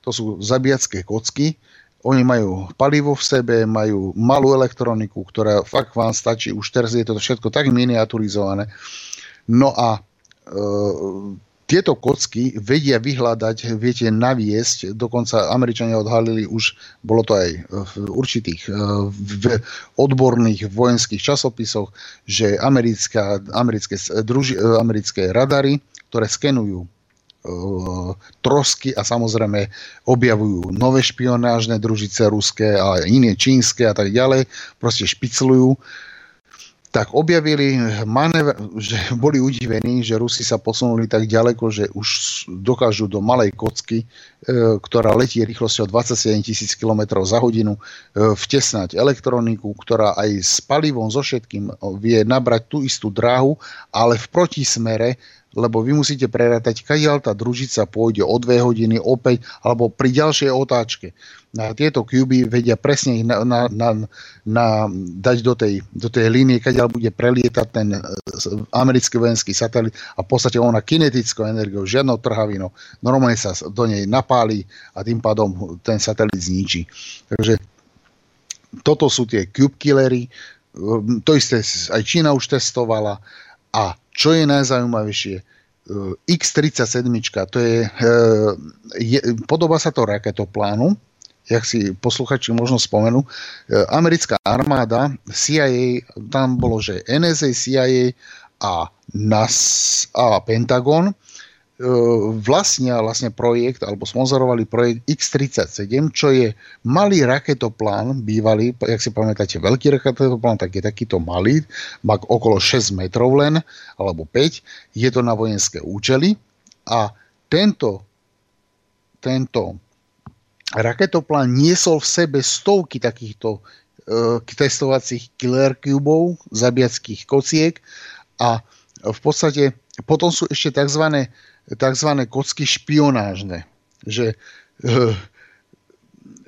to sú zabíjacké kocky. Oni majú palivo v sebe, majú malú elektroniku, ktorá fakt vám stačí. Už teraz je to všetko tak miniaturizované. No a e, tieto kocky vedia vyhľadať, viete, naviesť, dokonca Američania odhalili už, bolo to aj v určitých v odborných vojenských časopisoch, že americká, americké, druži, americké radary, ktoré skenujú trosky a samozrejme objavujú nové špionážne družice ruské a iné čínske a tak ďalej, proste špiclujú tak objavili manéver, že boli udivení, že Rusi sa posunuli tak ďaleko, že už dokážu do malej kocky, e, ktorá letí rýchlosťou 27 tisíc km za hodinu, e, vtesnať elektroniku, ktorá aj s palivom, so všetkým vie nabrať tú istú dráhu, ale v protismere lebo vy musíte prerátať, kadiaľ tá družica pôjde o 2 hodiny, opäť, alebo pri ďalšej otáčke. A tieto kuby vedia presne ich na, na, na, na, dať do tej, do tej línie, kadiaľ bude prelietať ten e, americký vojenský satelit a v podstate ona kinetickou energiou, žiadnou trhavinou, normálne sa do nej napáli a tým pádom ten satelit zničí. Takže toto sú tie cube killery, to isté aj Čína už testovala a čo je najzaujímavejšie, e, X-37, to je, e, je, podobá sa to raketoplánu, jak si posluchači možno spomenú, e, americká armáda, CIA, tam bolo, že NSA, CIA a NAS a Pentagon vlastnia vlastne projekt, alebo sponzorovali projekt X-37, čo je malý raketoplán, bývalý, jak si pamätáte, veľký raketoplán, tak je takýto malý, má okolo 6 metrov len, alebo 5, je to na vojenské účely a tento, tento raketoplán niesol v sebe stovky takýchto uh, testovacích killer cubov, zabiackých kociek a v podstate potom sú ešte tzv tzv. kocky špionážne. Že eh,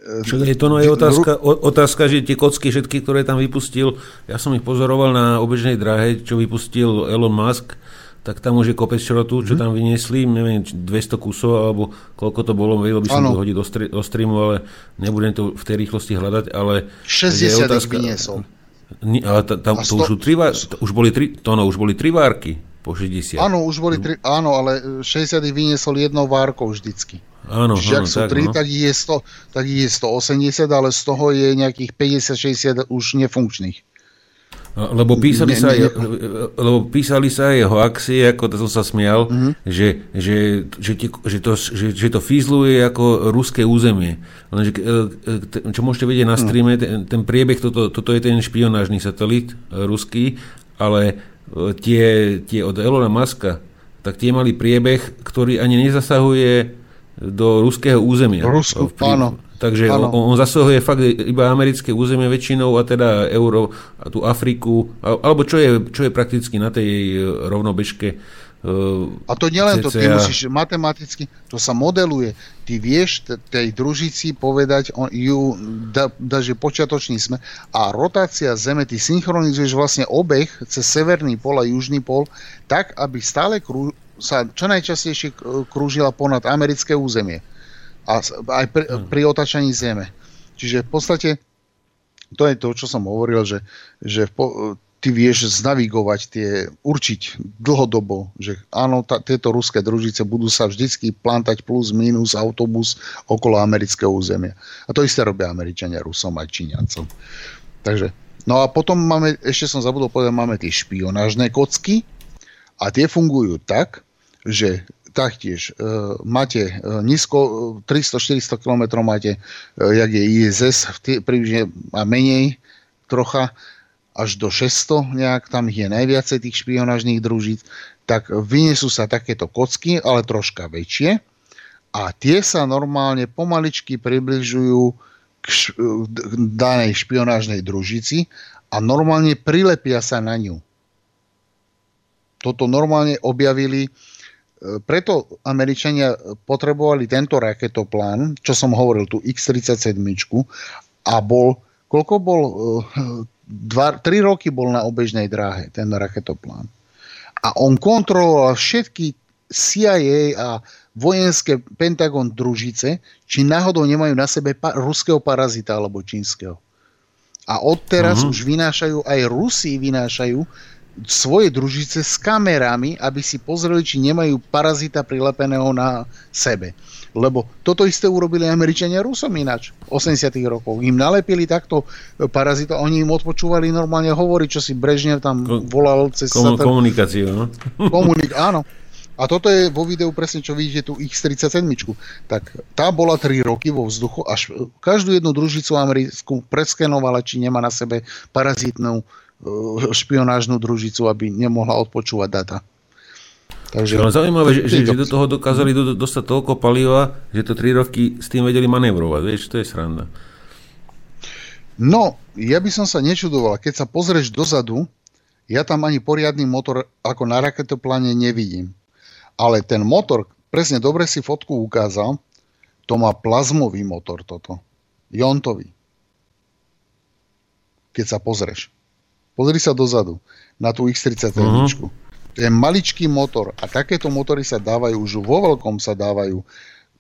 čo je to no je otázka, otázka, že tie kocky všetky, ktoré tam vypustil, ja som ich pozoroval na obežnej dráhe, čo vypustil Elon Musk, tak tam už je kopec šrotu, čo mm. tam vyniesli, neviem, 200 kusov, alebo koľko to bolo, vedel by som ano. to hodiť do, stri- do streamu, ale nebudem to v tej rýchlosti hľadať, ale... 60 otázka, vyniesol. Ale ta, ta, to, už, tri, už boli tri, to no, už boli tri várky po 60. Áno, už boli tri, áno, ale 60 vyniesol jednou várkou vždycky. Áno, Čiže áno, ak sú tak, 3, no. tak, je 100, tak je 180, ale z toho je nejakých 50-60 už nefunkčných. Lebo písali, ne, sa, ne, lebo písali sa aj hoaxy, ako to som sa smial, mm-hmm. že, že, že, ti, že, to, že, že to fízluje ako ruské územie. Lenže, e, čo môžete vedieť na mhm. streame, ten, ten priebeh, toto, toto je ten špionážny satelit e, ruský, ale e, tie, tie od Elona Muska, tak tie mali priebeh, ktorý ani nezasahuje do ruského územia. Rusku, áno. Takže on, on zasahuje fakt iba americké územie väčšinou a teda euro a tú Afriku, alebo čo je, čo je prakticky na tej e, rovnobežke e, a to nielen to, ty musíš matematicky, to sa modeluje. Ty vieš tej družici povedať, on, ju da, da, že počiatočný sme a rotácia Zeme, ty synchronizuješ vlastne obeh cez severný pol a južný pol tak, aby stále krú, sa čo najčastejšie krúžila ponad americké územie a aj pri, hmm. pri otačaní Zeme. Čiže v podstate to je to, čo som hovoril, že, že po, ty vieš znavigovať tie, určiť dlhodobo, že áno, tá, tieto ruské družice budú sa vždycky plantať plus minus autobus okolo amerického územia. A to isté robia Američania, Rusom aj Číňancom. Takže, no a potom máme, ešte som zabudol povedať, máme tie špionážne kocky a tie fungujú tak, že taktiež e, máte e, nízko, 300-400 e, km máte, e, jak je ISS, približne a menej trocha, až do 600 nejak, tam je najviacej tých špionážnych družíc, tak vyniesú sa takéto kocky, ale troška väčšie a tie sa normálne pomaličky približujú k, š- k danej špionážnej družici a normálne prilepia sa na ňu. Toto normálne objavili preto Američania potrebovali tento raketoplán, čo som hovoril, tú X-37 a bol, koľko bol, 2, eh, 3 roky bol na obežnej dráhe ten raketoplán. A on kontroloval všetky CIA a vojenské Pentagon družice, či náhodou nemajú na sebe pa- ruského parazita alebo čínskeho. A odteraz uh-huh. už vynášajú, aj Rusi vynášajú svoje družice s kamerami, aby si pozreli, či nemajú parazita prilepeného na sebe. Lebo toto isté urobili Američania Rusom ináč v 80 rokov. Im nalepili takto parazita, oni im odpočúvali normálne hovoriť, čo si Brežnev tam volal cez... Komu- satel... komunikáciu, no? Komunik- áno. A toto je vo videu presne, čo vidíte, tú X-37. Tak tá bola 3 roky vo vzduchu, až každú jednu družicu americkú preskenovala, či nemá na sebe parazitnú Eh, špionážnu družicu, aby nemohla odpočúvať data. Takže, Ale zaujímavé, že, že, že do toho dokázali do, dostať toľko paliva, že to 3 roky s tým vedeli manevrovať. Vieš, to je sranda. No, ja by som sa nečudoval. Keď sa pozrieš dozadu, ja tam ani poriadny motor ako na raketopláne nevidím. Ale ten motor, presne dobre si fotku ukázal, to má plazmový motor toto. Jontový. Keď sa pozrieš. Pozri sa dozadu na tú X-37. Uh-huh. To je maličký motor a takéto motory sa dávajú, už vo veľkom sa dávajú,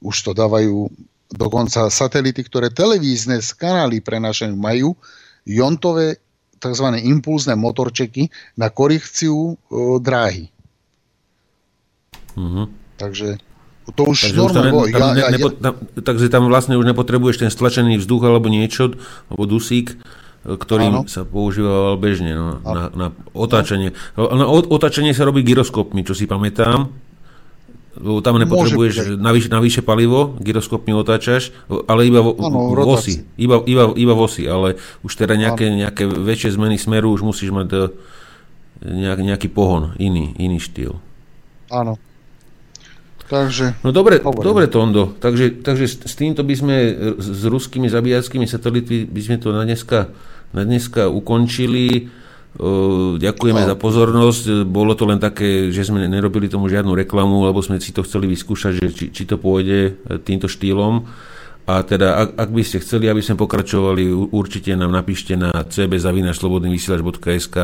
už to dávajú dokonca satelity, ktoré televízne kanály prenašajú, majú jontové tzv. impulzné motorčeky na korekciu e, dráhy. Uh-huh. Takže to už takže normálne... Už tam, tam, ja, nepo, tam, takže tam vlastne už nepotrebuješ ten stlačený vzduch alebo niečo, alebo dusík, ktorým Áno. sa používal bežne no, na, na otáčanie. Na otáčanie sa robí gyroskopmi, čo si pamätám. Tam nepotrebuješ navyše, navyše palivo, gyroskopmi otáčaš, ale iba vo, ano, vosi. Iba, iba, iba vosi, ale už teda nejaké, nejaké väčšie zmeny smeru už musíš mať eh, nejak, nejaký pohon, iný, iný štýl. Áno. Takže, no dobre, dobre Tondo, takže, takže s týmto by sme s ruskými zabíjackými satelitmi by sme to na dneska na dneska ukončili. Ďakujeme no. za pozornosť. Bolo to len také, že sme nerobili tomu žiadnu reklamu, lebo sme si to chceli vyskúšať, že či, či to pôjde e, týmto štýlom. A teda, ak, ak by ste chceli, aby sme pokračovali, určite nám napíšte na cbzavinačslobodnyvysielač.sk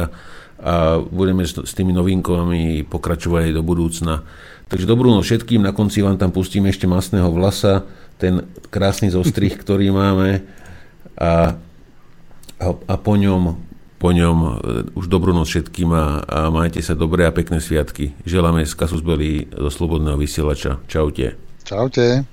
a budeme s, s tými novinkami pokračovať aj do budúcna. Takže dobrú noc všetkým, na konci vám tam pustíme ešte masného vlasa, ten krásny zostrih, ktorý máme a, a, po ňom, po ňom e, už dobrú noc všetkým a, a majte sa dobré a pekné sviatky. Želáme z Kasus Belli zo Slobodného vysielača. Čaute. Čaute.